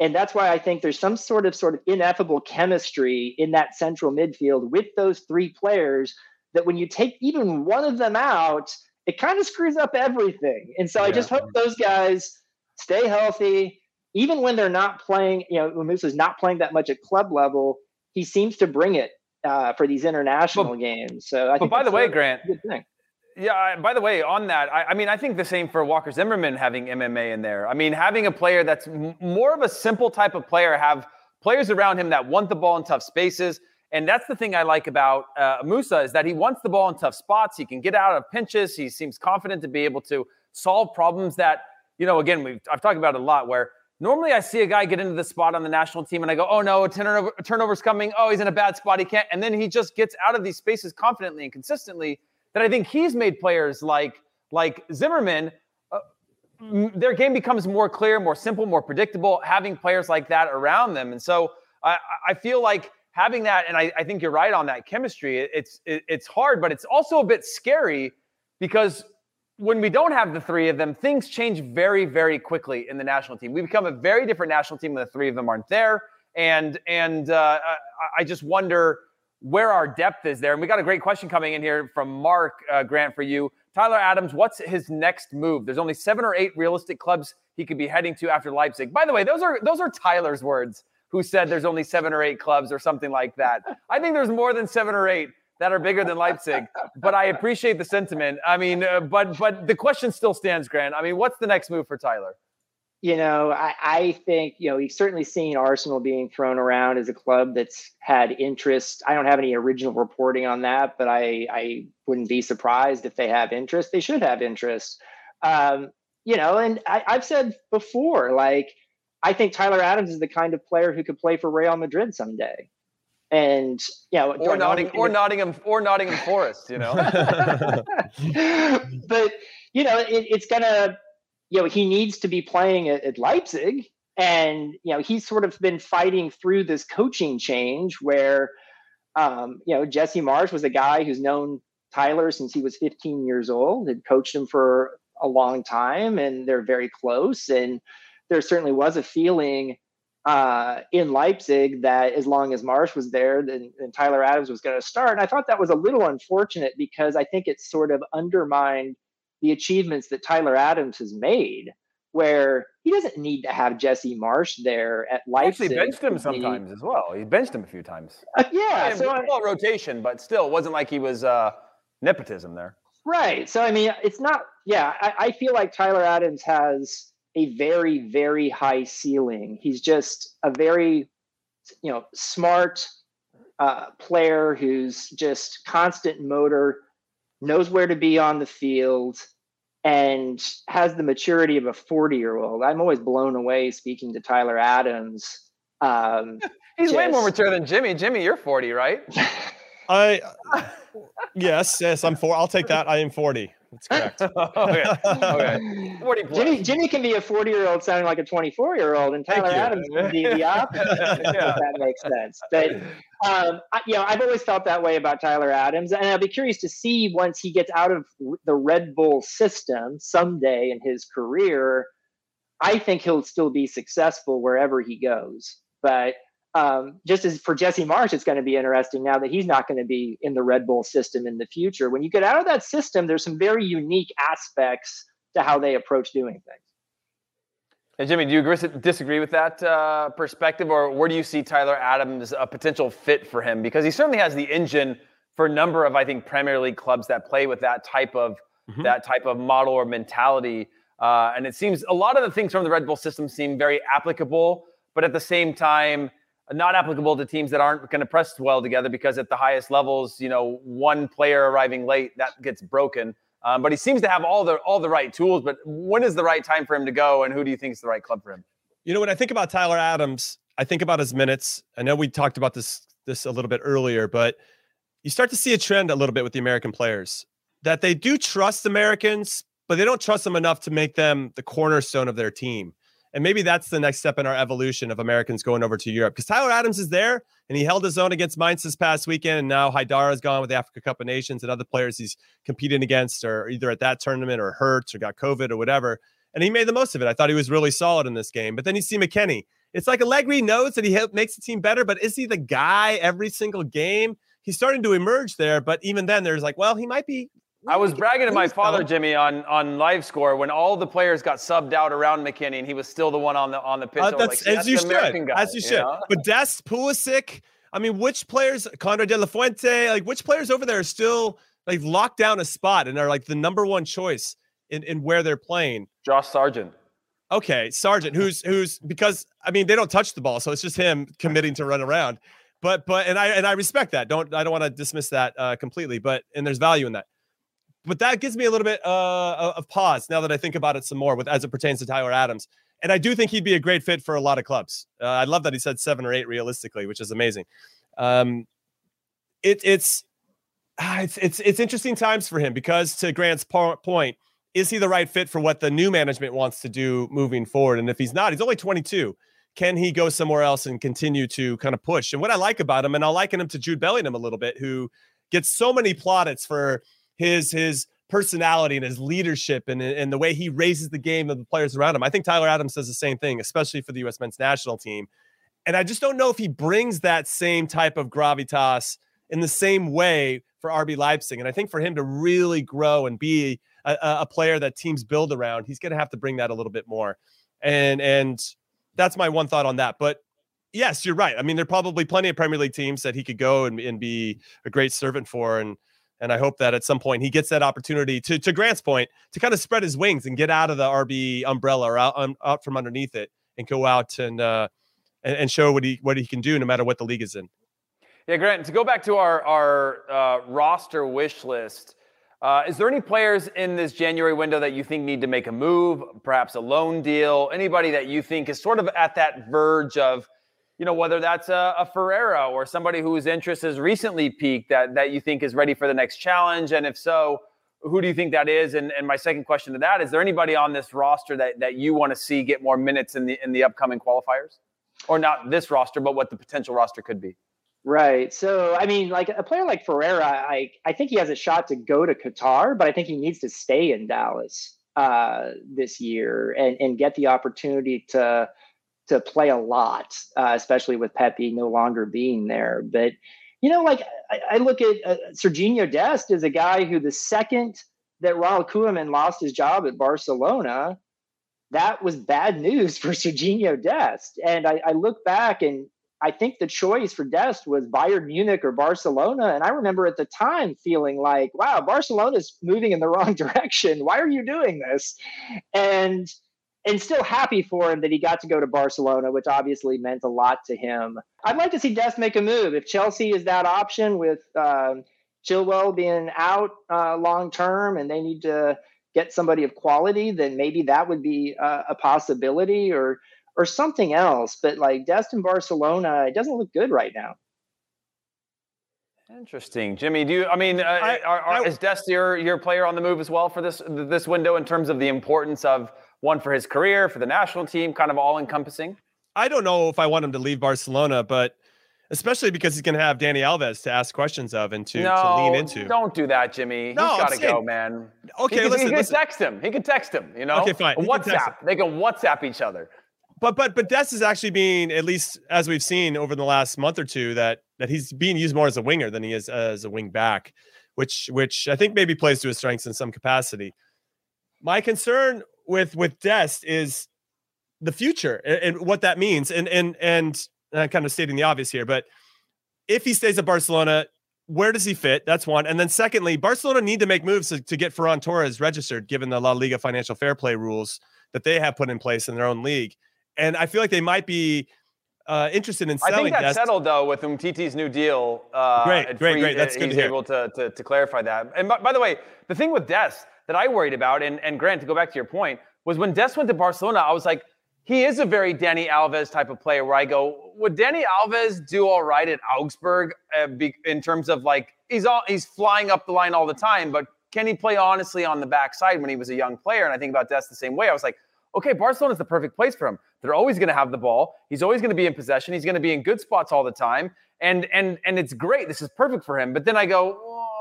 And that's why I think there's some sort of sort of ineffable chemistry in that central midfield with those three players that when you take even one of them out, it kind of screws up everything. And so yeah. I just hope those guys stay healthy, even when they're not playing, you know, when Moose is not playing that much at club level, he seems to bring it uh, for these international but, games. So I think but by the way, Grant, yeah. By the way, on that, I, I, mean, I think the same for Walker Zimmerman having MMA in there. I mean, having a player that's m- more of a simple type of player, have players around him that want the ball in tough spaces. And that's the thing I like about uh, Musah is that he wants the ball in tough spots. He can get out of pinches. He seems confident to be able to solve problems that, you know, again, we've I've talked about it a lot where Normally, I see a guy get into the spot on the national team and I go, oh no, a, turnover, a turnover's coming. Oh, he's in a bad spot. He can't. And then he just gets out of these spaces confidently and consistently that I think he's made players like, like Zimmerman, uh, their game becomes more clear, more simple, more predictable, having players like that around them. And so I, I feel like having that, and I, I think you're right on that chemistry. It's it, it's hard, but it's also a bit scary because when we don't have the three of them, things change very, very quickly in the national team. We become a very different national team when the three of them aren't there. And and uh, I just wonder where our depth is there. And we got a great question coming in here from Mark uh, Grant for you. Tyler Adams, what's his next move? There's only seven or eight realistic clubs he could be heading to after Leipzig. By the way, those are those are Tyler's words. Who said there's only seven or eight clubs or something like that? I think there's more than seven or eight that are bigger than Leipzig. but I appreciate the sentiment. I mean, uh, but but the question still stands, Grant. I mean, what's the next move for Tyler? You know, I, I think you know we've certainly seen Arsenal being thrown around as a club that's had interest. I don't have any original reporting on that, but I I wouldn't be surprised if they have interest. They should have interest. Um, you know, and I, I've said before, like I think Tyler Adams is the kind of player who could play for Real Madrid someday and you know, or Nottingham, or Nottingham, or Nottingham Forest, you know. but you know, it, it's gonna, you know, he needs to be playing at, at, Leipzig, and you know, he's sort of been fighting through this coaching change where, um, you know, Jesse Marsch was a guy who's known Tyler since he was 15 years old, had coached him for a long time, and they're very close, and there certainly was a feeling uh, in Leipzig that as long as Marsch was there, then, then Tyler Adams was going to start. And I thought that was a little unfortunate because I think it sort of undermined the achievements that Tyler Adams has made, where he doesn't need to have Jesse Marsch there at Leipzig. He actually benched him sometimes he, as well. He benched him a few times. Uh, yeah, so I, well, rotation, but still, it wasn't like he was uh, nepotism there. Right. So I mean, it's not. Yeah, I, I feel like Tyler Adams has a very very high ceiling. He's just a very you know smart uh, player who's just constant motor knows where to be on the field and has the maturity of a 40 year old i'm always blown away speaking to tyler adams um, he's just, way more mature than jimmy. Jimmy you're 40 right? I yes yes i'm four. I'll take that. I am 40 that's correct. okay. okay. 40 plus. Jimmy, Jimmy can be a 40 year old sounding like a 24 year old, and Tyler Adams can be the opposite. yeah. that makes sense. But, um, I, you know, I've always felt that way about Tyler Adams. And I'll be curious to see once he gets out of the Red Bull system someday in his career. I think he'll still be successful wherever he goes. But um, just as for Jesse Marsch, it's going to be interesting now that he's not going to be in the Red Bull system in the future. When you get out of that system, there's some very unique aspects to how they approach doing things. And Jimmy, do you disagree with that uh, perspective, or where do you see Tyler Adams a potential fit for him? Because he certainly has the engine for a number of, I think, Premier League clubs that play with that type of mm-hmm. that type of model or mentality. Uh, and it seems a lot of the things from the Red Bull system seem very applicable, but at the same time, not applicable to teams that aren't going to press well together because at the highest levels, you know, one player arriving late that gets broken. Um, but he seems to have all the all the right tools. But when is the right time for him to go, and who do you think is the right club for him? You know, when I think about Tyler Adams, I think about his minutes. I know we talked about this this a little bit earlier, but you start to see a trend a little bit with the American players that they do trust Americans, but they don't trust them enough to make them the cornerstone of their team. And maybe that's the next step in our evolution of Americans going over to Europe because Tyler Adams is there and he held his own against Mainz this past weekend. And now Haidara's gone with the Africa Cup of Nations and other players he's competing against are either at that tournament or hurt or got COVID or whatever. And he made the most of it. I thought he was really solid in this game. But then you see McKennie. It's like Allegri knows that he makes the team better, but is he the guy every single game? He's starting to emerge there, but even then, there's like, well, he might be I was bragging to my father, Jimmy, on on live score when all the players got subbed out around McKennie, and he was still the one on the on the pitch. Uh, that's, like, as, you American guy, as you should. Know? But Dest, Pulisic, I mean, which players, Konrad De La Fuente, like which players over there are still like locked down a spot and are like the number one choice in, in where they're playing? Josh Sargent. Okay, Sargent, who's who's because I mean they don't touch the ball, so it's just him committing to run around. But but and I and I respect that. Don't I don't want to dismiss that uh, completely. But and there's value in that but that gives me a little bit uh, of pause now that I think about it some more with as it pertains to Tyler Adams. And I do think he'd be a great fit for a lot of clubs. Uh, I love that he said seven or eight realistically, which is amazing. Um, it, it's ah, it's it's it's interesting times for him because to Grant's point, is he the right fit for what the new management wants to do moving forward? And if he's not, he's only 22. can he go somewhere else and continue to kind of push? And what I like about him, and I'll liken him to Jude Bellingham a little bit, who gets so many plaudits for his his personality and his leadership and, and the way he raises the game of the players around him. I think Tyler Adams does the same thing, especially for the U.S. men's national team. And I just don't know if he brings that same type of gravitas in the same way for RB Leipzig. And I think for him to really grow and be a, a player that teams build around, he's going to have to bring that a little bit more. And and that's my one thought on that. But yes, you're right. I mean, there are probably plenty of Premier League teams that he could go and, and be a great servant for. And and I hope that at some point he gets that opportunity to, to Grant's point, to kind of spread his wings and get out of the RB umbrella or out, um, out from underneath it and go out and, uh, and, and show what he what he can do no matter what the league is in. Yeah, Grant. To go back to our our uh, roster wish list, uh, is there any players in this January window that you think need to make a move, perhaps a loan deal? Anybody that you think is sort of at that verge of you know, whether that's a, a Ferreira or somebody whose interest has recently peaked that, that you think is ready for the next challenge? And if so, who do you think that is? And, and my second question to that is there anybody on this roster that, that you want to see get more minutes in the in the upcoming qualifiers? Or not this roster, but what the potential roster could be? Right. So, I mean, like a player like Ferreira, I, I think he has a shot to go to Qatar, but I think he needs to stay in Dallas uh, this year and, and get the opportunity to to play a lot, uh, especially with Pepi no longer being there. But you know, like I, I look at uh, Dest as a guy who the second that Ronald Koeman lost his job at Barcelona, that was bad news for Serginho Dest. And I, I look back and I think the choice for Dest was Bayern Munich or Barcelona. And I remember at the time feeling like, wow, Barcelona's moving in the wrong direction. Why are you doing this? And and still happy for him that he got to go to Barcelona, which obviously meant a lot to him. I'd like to see Dest make a move. If Chelsea is that option with um, Chilwell being out uh, long term and they need to get somebody of quality, then maybe that would be uh, a possibility or or something else. But like Dest in Barcelona, it doesn't look good right now. Interesting, Jimmy. Do you? I mean, uh, I, are, are, I, is Dest your your player on the move as well for this this window in terms of the importance of one for his career, for the national team, kind of all encompassing? I don't know if I want him to leave Barcelona, but especially because he's going to have Dani Alves to ask questions of and to, no, to lean into. Don't do that, Jimmy. No, he's got to go, man. Okay, he can, listen, he can listen. text him. He can text him. You know. Okay, fine. He WhatsApp. They can WhatsApp each other. But but but Dest is actually being at least as we've seen over the last month or two that that he's being used more as a winger than he is as a wing back, which which I think maybe plays to his strengths in some capacity. My concern with with Dest is the future and, and what that means. And and and I'm kind of stating the obvious here, but if he stays at Barcelona, where does he fit? That's one. And then secondly, Barcelona need to make moves to, to get Ferran Torres registered, given the La Liga financial fair play rules that they have put in place in their own league. And I feel like they might be uh, interested in selling. I think that's Dest. settled though with Umtiti's new deal. Uh, great, great, great. That's he's good to able to, to, to clarify that. And by, by, the way, the thing with Dest that I worried about, and, and Grant, to go back to your point, was when Dest went to Barcelona, I was like, he is a very Dani Alves type of player where I go, would Dani Alves do all right at Augsburg uh, be, in terms of like, he's all, he's flying up the line all the time, but can he play honestly on the backside when he was a young player? And I think about Dest the same way. I was like, okay, Barcelona is the perfect place for him. They're always going to have the ball. He's always going to be in possession. He's going to be in good spots all the time. And and and it's great. This is perfect for him. But then I go,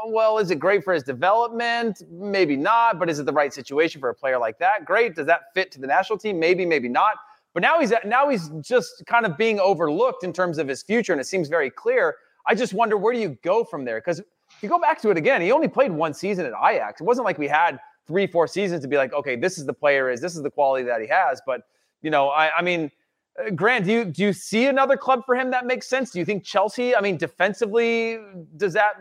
well, is it great for his development? Maybe not, but is it the right situation for a player like that? Great. Does that fit to the national team? Maybe, maybe not. But now he's now he's just kind of being overlooked in terms of his future, and it seems very clear. I just wonder where do you go from there? Because if you go back to it again, he only played one season at Ajax. It wasn't like we had three, four seasons to be like, okay, this is the player is, this is the quality that he has. But you know, I, I mean, Grant, do you do you see another club for him that makes sense? Do you think Chelsea? I mean, defensively, does that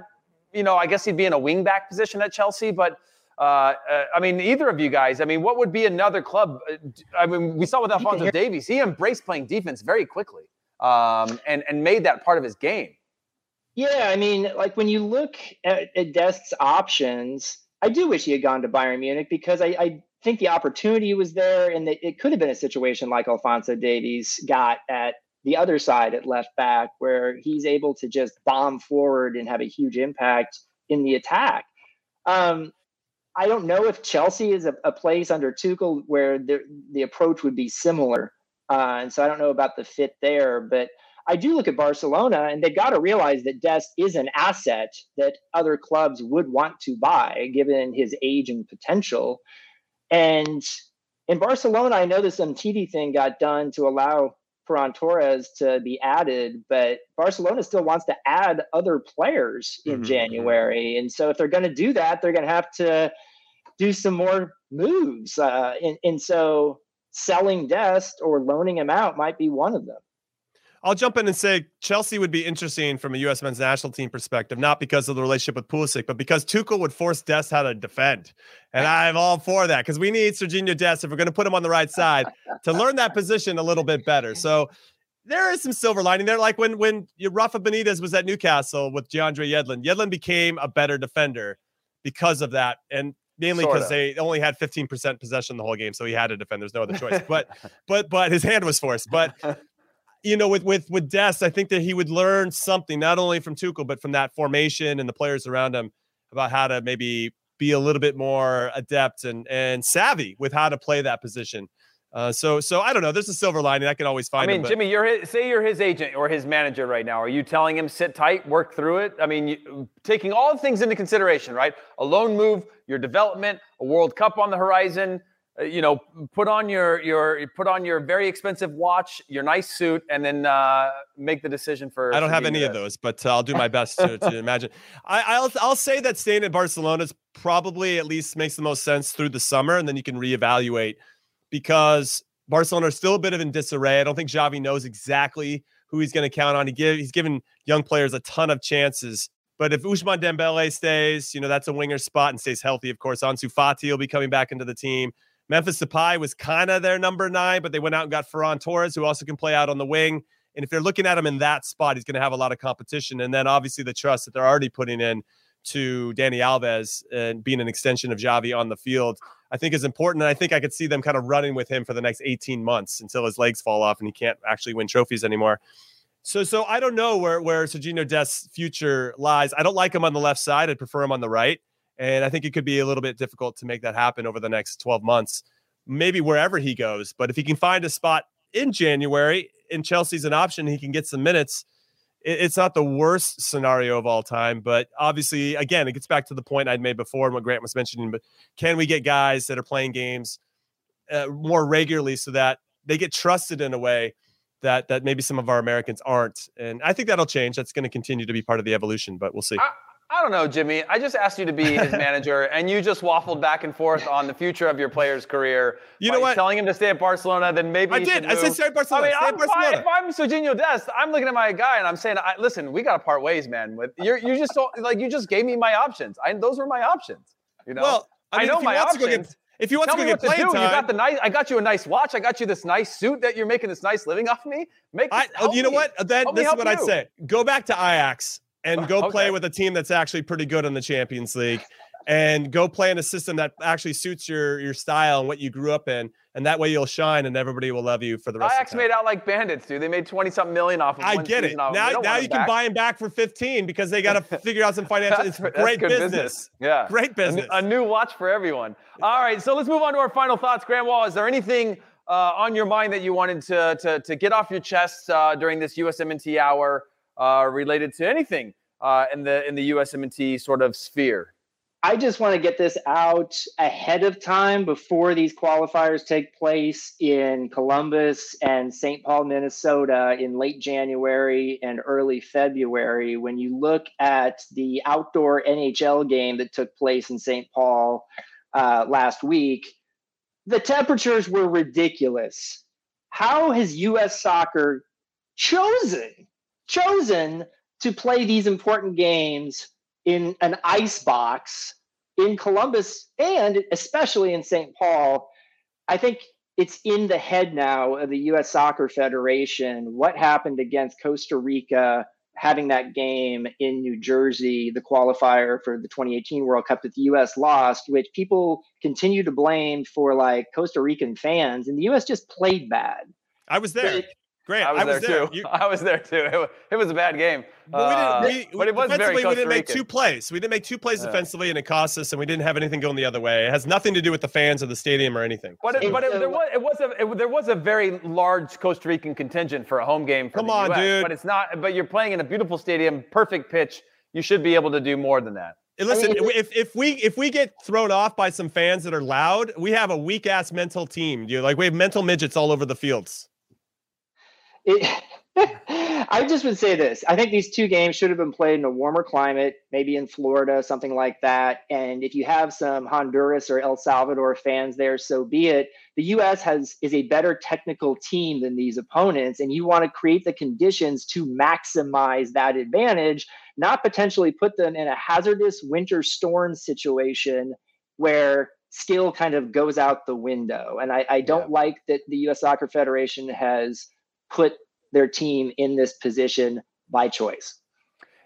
you know, I guess he'd be in a wingback position at Chelsea, but uh, uh, I mean, either of you guys, I mean, what would be another club? Uh, I mean, we saw with Alphonso Davies, he embraced playing defense very quickly um, and, and made that part of his game. Yeah, I mean, like when you look at, at Dest's options, I do wish he had gone to Bayern Munich because I, I think the opportunity was there and that it could have been a situation like Alphonso Davies got at the other side at left back where he's able to just bomb forward and have a huge impact in the attack. Um, I don't know if Chelsea is a, a place under Tuchel where the, the approach would be similar Uh, and so I don't know about the fit there, but I do look at Barcelona and they've got to realize that Dest is an asset that other clubs would want to buy given his age and potential. And in Barcelona, I know this Umtiti thing got done to allow Ferran Torres to be added, but Barcelona still wants to add other players in mm-hmm. January. And so if they're going to do that, they're going to have to do some more moves. Uh, and, and so selling Dest or loaning him out might be one of them. I'll jump in and say Chelsea would be interesting from a U.S. men's national team perspective, not because of the relationship with Pulisic, but because Tuchel would force Dest how to defend. And I'm all for that because we need Serginho Dest, if we're going to put him on the right side, to learn that position a little bit better. So there is some silver lining there. Like when when Rafa Benitez was at Newcastle with DeAndre Yedlin, Yedlin became a better defender because of that. And mainly because they only had 15% possession the whole game, so he had to defend. There's no other choice. But but but his hand was forced. But you know, with with with Dest, I think that he would learn something not only from Tuchel but from that formation and the players around him about how to maybe be a little bit more adept and and savvy with how to play that position. Uh, so so I don't know. There's a silver lining. I can always find. I mean, him, Jimmy, you're his, say you're his agent or his manager right now. Are you telling him sit tight, work through it? I mean, you, taking all things into consideration, right? A loan move, your development, a World Cup on the horizon. Uh, you know, put on your your put on your very expensive watch, your nice suit, and then uh, make the decision for. I don't have any of those, but uh, I'll do my best to, to imagine. I, will I'll say that staying in Barcelona is probably at least makes the most sense through the summer, and then you can reevaluate because Barcelona is still a bit of in disarray. I don't think Xavi knows exactly who he's going to count on. He give he's given young players a ton of chances. But if Ousmane Dembele stays, you know that's a winger spot and stays healthy. Of course, Ansu Fati will be coming back into the team. Memphis Depay was kind of their number nine, but they went out and got Ferran Torres, who also can play out on the wing. And if they're looking at him in that spot, he's going to have a lot of competition. And then obviously the trust that they're already putting in to Dani Alves and being an extension of Xavi on the field, I think is important. And I think I could see them kind of running with him for the next 18 months until his legs fall off and he can't actually win trophies anymore. So, so I don't know where where Serginho Dest's future lies. I don't like him on the left side. I'd prefer him on the right. And I think it could be a little bit difficult to make that happen over the next 12 months, maybe wherever he goes. But if he can find a spot in January in Chelsea's an option, he can get some minutes. It's not the worst scenario of all time, but obviously, again, it gets back to the point I'd made before and what Grant was mentioning. But can we get guys that are playing games uh, more regularly so that they get trusted in a way that that maybe some of our Americans aren't? And I think that'll change. That's going to continue to be part of the evolution, but we'll see. I- I don't know, Jimmy. I just asked you to be his manager, and you just waffled back and forth on the future of your player's career. You know what? Telling him to stay at Barcelona, then maybe I did. I said stay at Barcelona. I mean, I'm Barcelona. Fine. If I'm Serginho Dest, I'm looking at my guy and I'm saying, I, "Listen, we got to part ways, man. With you you just like you just gave me my options. I, those were my options. You know. Well, I, mean, I know my options. Get, if you want Tell to me what to do. Time, you got the nice. I got you a nice watch. I got you this nice suit that you're making this nice living off of me. Make. I, oh, you know me. what? Then this is what you. I'd say. Go back to Ajax and go okay. play with a team that's actually pretty good in the Champions League and go play in a system that actually suits your your style and what you grew up in and that way you'll shine and everybody will love you for the rest Ajax of the made out like bandits dude. They made 20 something million off of I get it. now now you can buy him back for 15 because they got to figure out some financial it's great business. business. yeah. Great business. a, new watch for everyone. All right so let's move on to our final thoughts. Grant Wahl, is there anything uh, on your mind that you wanted to to, to get off your chest uh, during this USMNT hour uh, related to anything uh, in the in the USMNT sort of sphere? I just want to get this out ahead of time before these qualifiers take place in Columbus and St. Paul, Minnesota in late January and early February. When you look at the outdoor NHL game that took place in St. Paul uh, last week, the temperatures were ridiculous. How has U.S. soccer chosen chosen to play these important games in an ice box in Columbus and especially in St. Paul. I think it's in the head now of the US Soccer Federation. What happened against Costa Rica, having that game in New Jersey, the qualifier for the 2018 World Cup that the US lost, which people continue to blame for like Costa Rican fans, and the US just played bad. I was there. Great. I was, I was there, there, too. You, I was there too. It was, it was a bad game. But, we didn't, we, uh, but it was very we didn't make two plays. We didn't make two plays defensively, and it cost us, and we didn't have anything going the other way. It has nothing to do with the fans of the stadium or anything. But, it, but it, there was it was a it, there was a very large Costa Rican contingent for a home game. Come on, US, dude. But it's not. But you're playing in a beautiful stadium, perfect pitch. You should be able to do more than that. Listen, I mean, if, if we if we get thrown off by some fans that are loud, we have a weak ass mental team. You like we have mental midgets all over the fields. It, I just would say this. I think these two games should have been played in a warmer climate, maybe in Florida, something like that. And if you have some Honduras or El Salvador fans there, so be it. The US has is a better technical team than these opponents, and you want to create the conditions to maximize that advantage, not potentially put them in a hazardous winter storm situation where skill kind of goes out the window. And I, I don't yeah. like that the US Soccer Federation has put their team in this position by choice.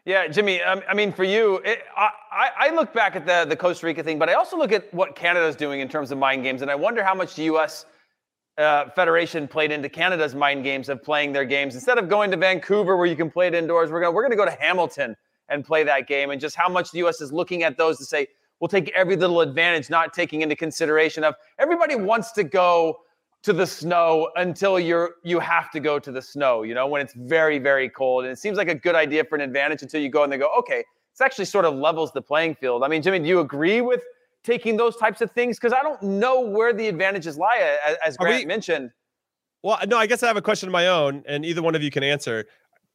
Yeah, Jimmy. Um, I mean, for you, it, I, I look back at the the Costa Rica thing, but I also look at what Canada's doing in terms of mind games, and I wonder how much the U.S. Uh, Federation played into Canada's mind games of playing their games instead of going to Vancouver where you can play it indoors. We're gonna we're gonna go to Hamilton and play that game, and just how much the U.S. is looking at those to say we'll take every little advantage, not taking into consideration of everybody wants to go to the snow until you're you have to go to the snow you know when it's very very cold. And it seems like a good idea for an advantage until you go and they go okay it's actually sort of levels the playing field. I mean jimmy do you agree with taking those types of things? Because i don't know where the advantages lie as, as grant we, mentioned. Well no i guess i have a question of my own and either one of you can answer.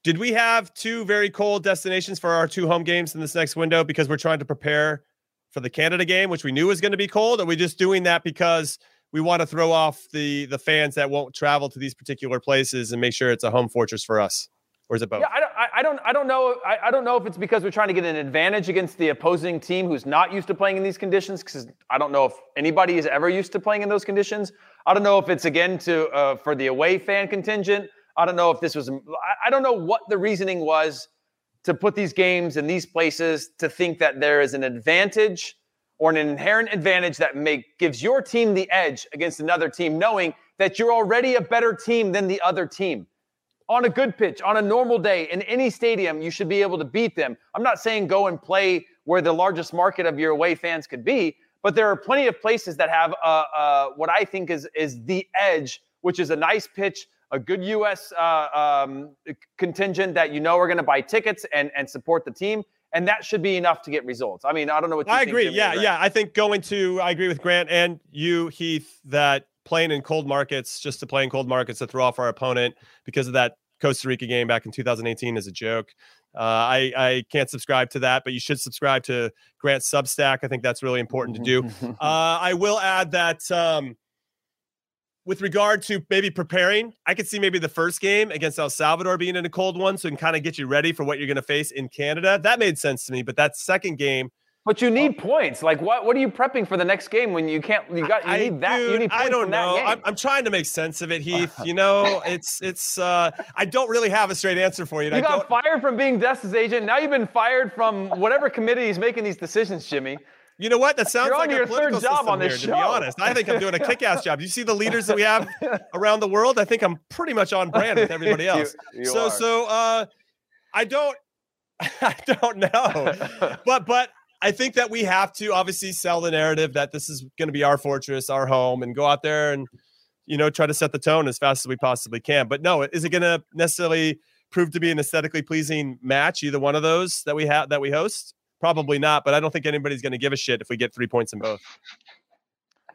Did we have two very cold destinations for our two home games in this next window because we're trying to prepare for the canada game which we knew was going to be cold? Are we just doing that because we want to throw off the the fans that won't travel to these particular places and make sure it's a home fortress for us or is it both? Yeah, I don't, I, don't, I don't know. I, I, don't know if it's because we're trying to get an advantage against the opposing team who's not used to playing in these conditions. Because I don't know if anybody is ever used to playing in those conditions. I don't know if it's again to uh, for the away fan contingent. I don't know if this was. I, I don't know what the reasoning was to put these games in these places to think that there is an advantage or an inherent advantage that make, gives your team the edge against another team, knowing that you're already a better team than the other team. On a good pitch, on a normal day, in any stadium, you should be able to beat them. I'm not saying go and play where the largest market of your away fans could be, but there are plenty of places that have uh, uh, what I think is is the edge, which is a nice pitch, a good U.S. Uh, um, contingent that you know are going to buy tickets and and support the team, and that should be enough to get results. I mean, I don't know what I agree. Yeah, yeah. I think going to I agree with Grant and you, Heath, that playing in cold markets, just to play in cold markets to throw off our opponent because of that Costa Rica game back in 2018 is a joke. Uh, I I can't subscribe to that, but you should subscribe to Grant's Substack. I think that's really important to do. uh, I will add that. Um, with regard to maybe preparing, I could see maybe the first game against El Salvador being in a cold one, so it can kind of get you ready for what you're going to face in Canada. That made sense to me. But that second game, but you need points. Like what? What are you prepping for the next game when you can't? You got. You I, need that. Dude, you need I don't know. I'm, I'm, trying to make sense of it, Heath. You know, it's it's. uh I don't really have a straight answer for you. You I got fired from being Dest's agent. Now you've been fired from whatever committee is making these decisions, Jimmy. You know what? That sounds You're like your third job on this here, show. To be honest, I think I'm doing a kick-ass job. You see the leaders that we have around the world. I think I'm pretty much on brand with everybody else. you, you so, are. so uh, I don't, I don't know, but but I think that we have to obviously sell the narrative that this is going to be our fortress, our home, and go out there and you know try to set the tone as fast as we possibly can. But no, is it going to necessarily prove to be an aesthetically pleasing match? Either one of those that we have that we host. Probably not, but I don't think anybody's going to give a shit if we get three points in both.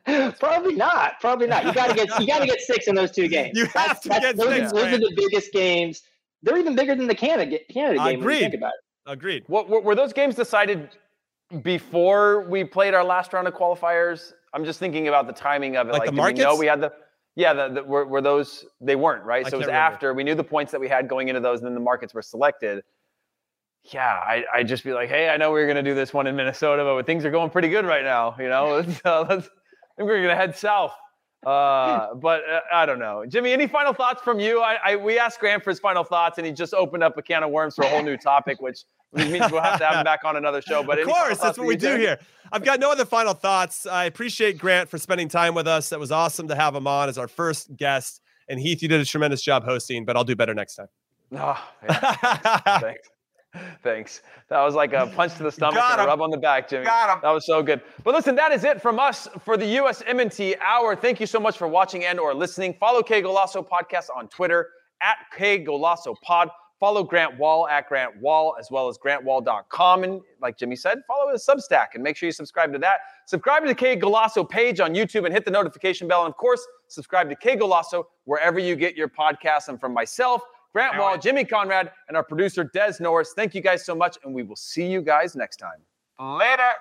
Probably not. Probably not. You got to get you got to get six in those two games. You have that's, to that's, get those, six. Those are the biggest games. They're even bigger than the Canada Canada game. Agreed. think about it. Agreed. What, were, were those games decided before we played our last round of qualifiers? I'm just thinking about the timing of it. Like, like the markets? We know we had the yeah, the, the, were, were those they weren't right. So it was remember. after we knew the points that we had going into those, and then the markets were selected yeah, I, I'd just be like, hey, I know we are going to do this one in Minnesota, but things are going pretty good right now. You know, let's, uh, let's, I think we're going to head south. Uh, but uh, I don't know. Jimmy, any final thoughts from you? I, I, we asked Grant for his final thoughts, and he just opened up a can of worms for a whole new topic, which means we'll have to have him back on another show. But of course, that's what we do here. I've got no other final thoughts. I appreciate Grant for spending time with us. That was awesome to have him on as our first guest And Heath, you did a tremendous job hosting, but I'll do better next time. Oh, yeah. thanks. Thanks. That was like a punch to the stomach and a rub on the back, Jimmy. Got him. That was so good. But listen, that is it from us for the USMNT Hour. Thank you so much for watching and or listening. Follow Qué Golazo Podcast on Twitter at Qué Golazo Pod. Follow Grant Wahl at Grant Wahl as well as grantwahl.com. And like Jimmy said, follow his Substack and make sure you subscribe to that. Subscribe to the Qué Golazo page on YouTube and hit the notification bell. And of course, subscribe to Qué Golazo wherever you get your podcasts. And from myself, Grant Wahl, Jimmy Conrad, and our producer, Des Norris. Thank you guys so much, and we will see you guys next time. Later.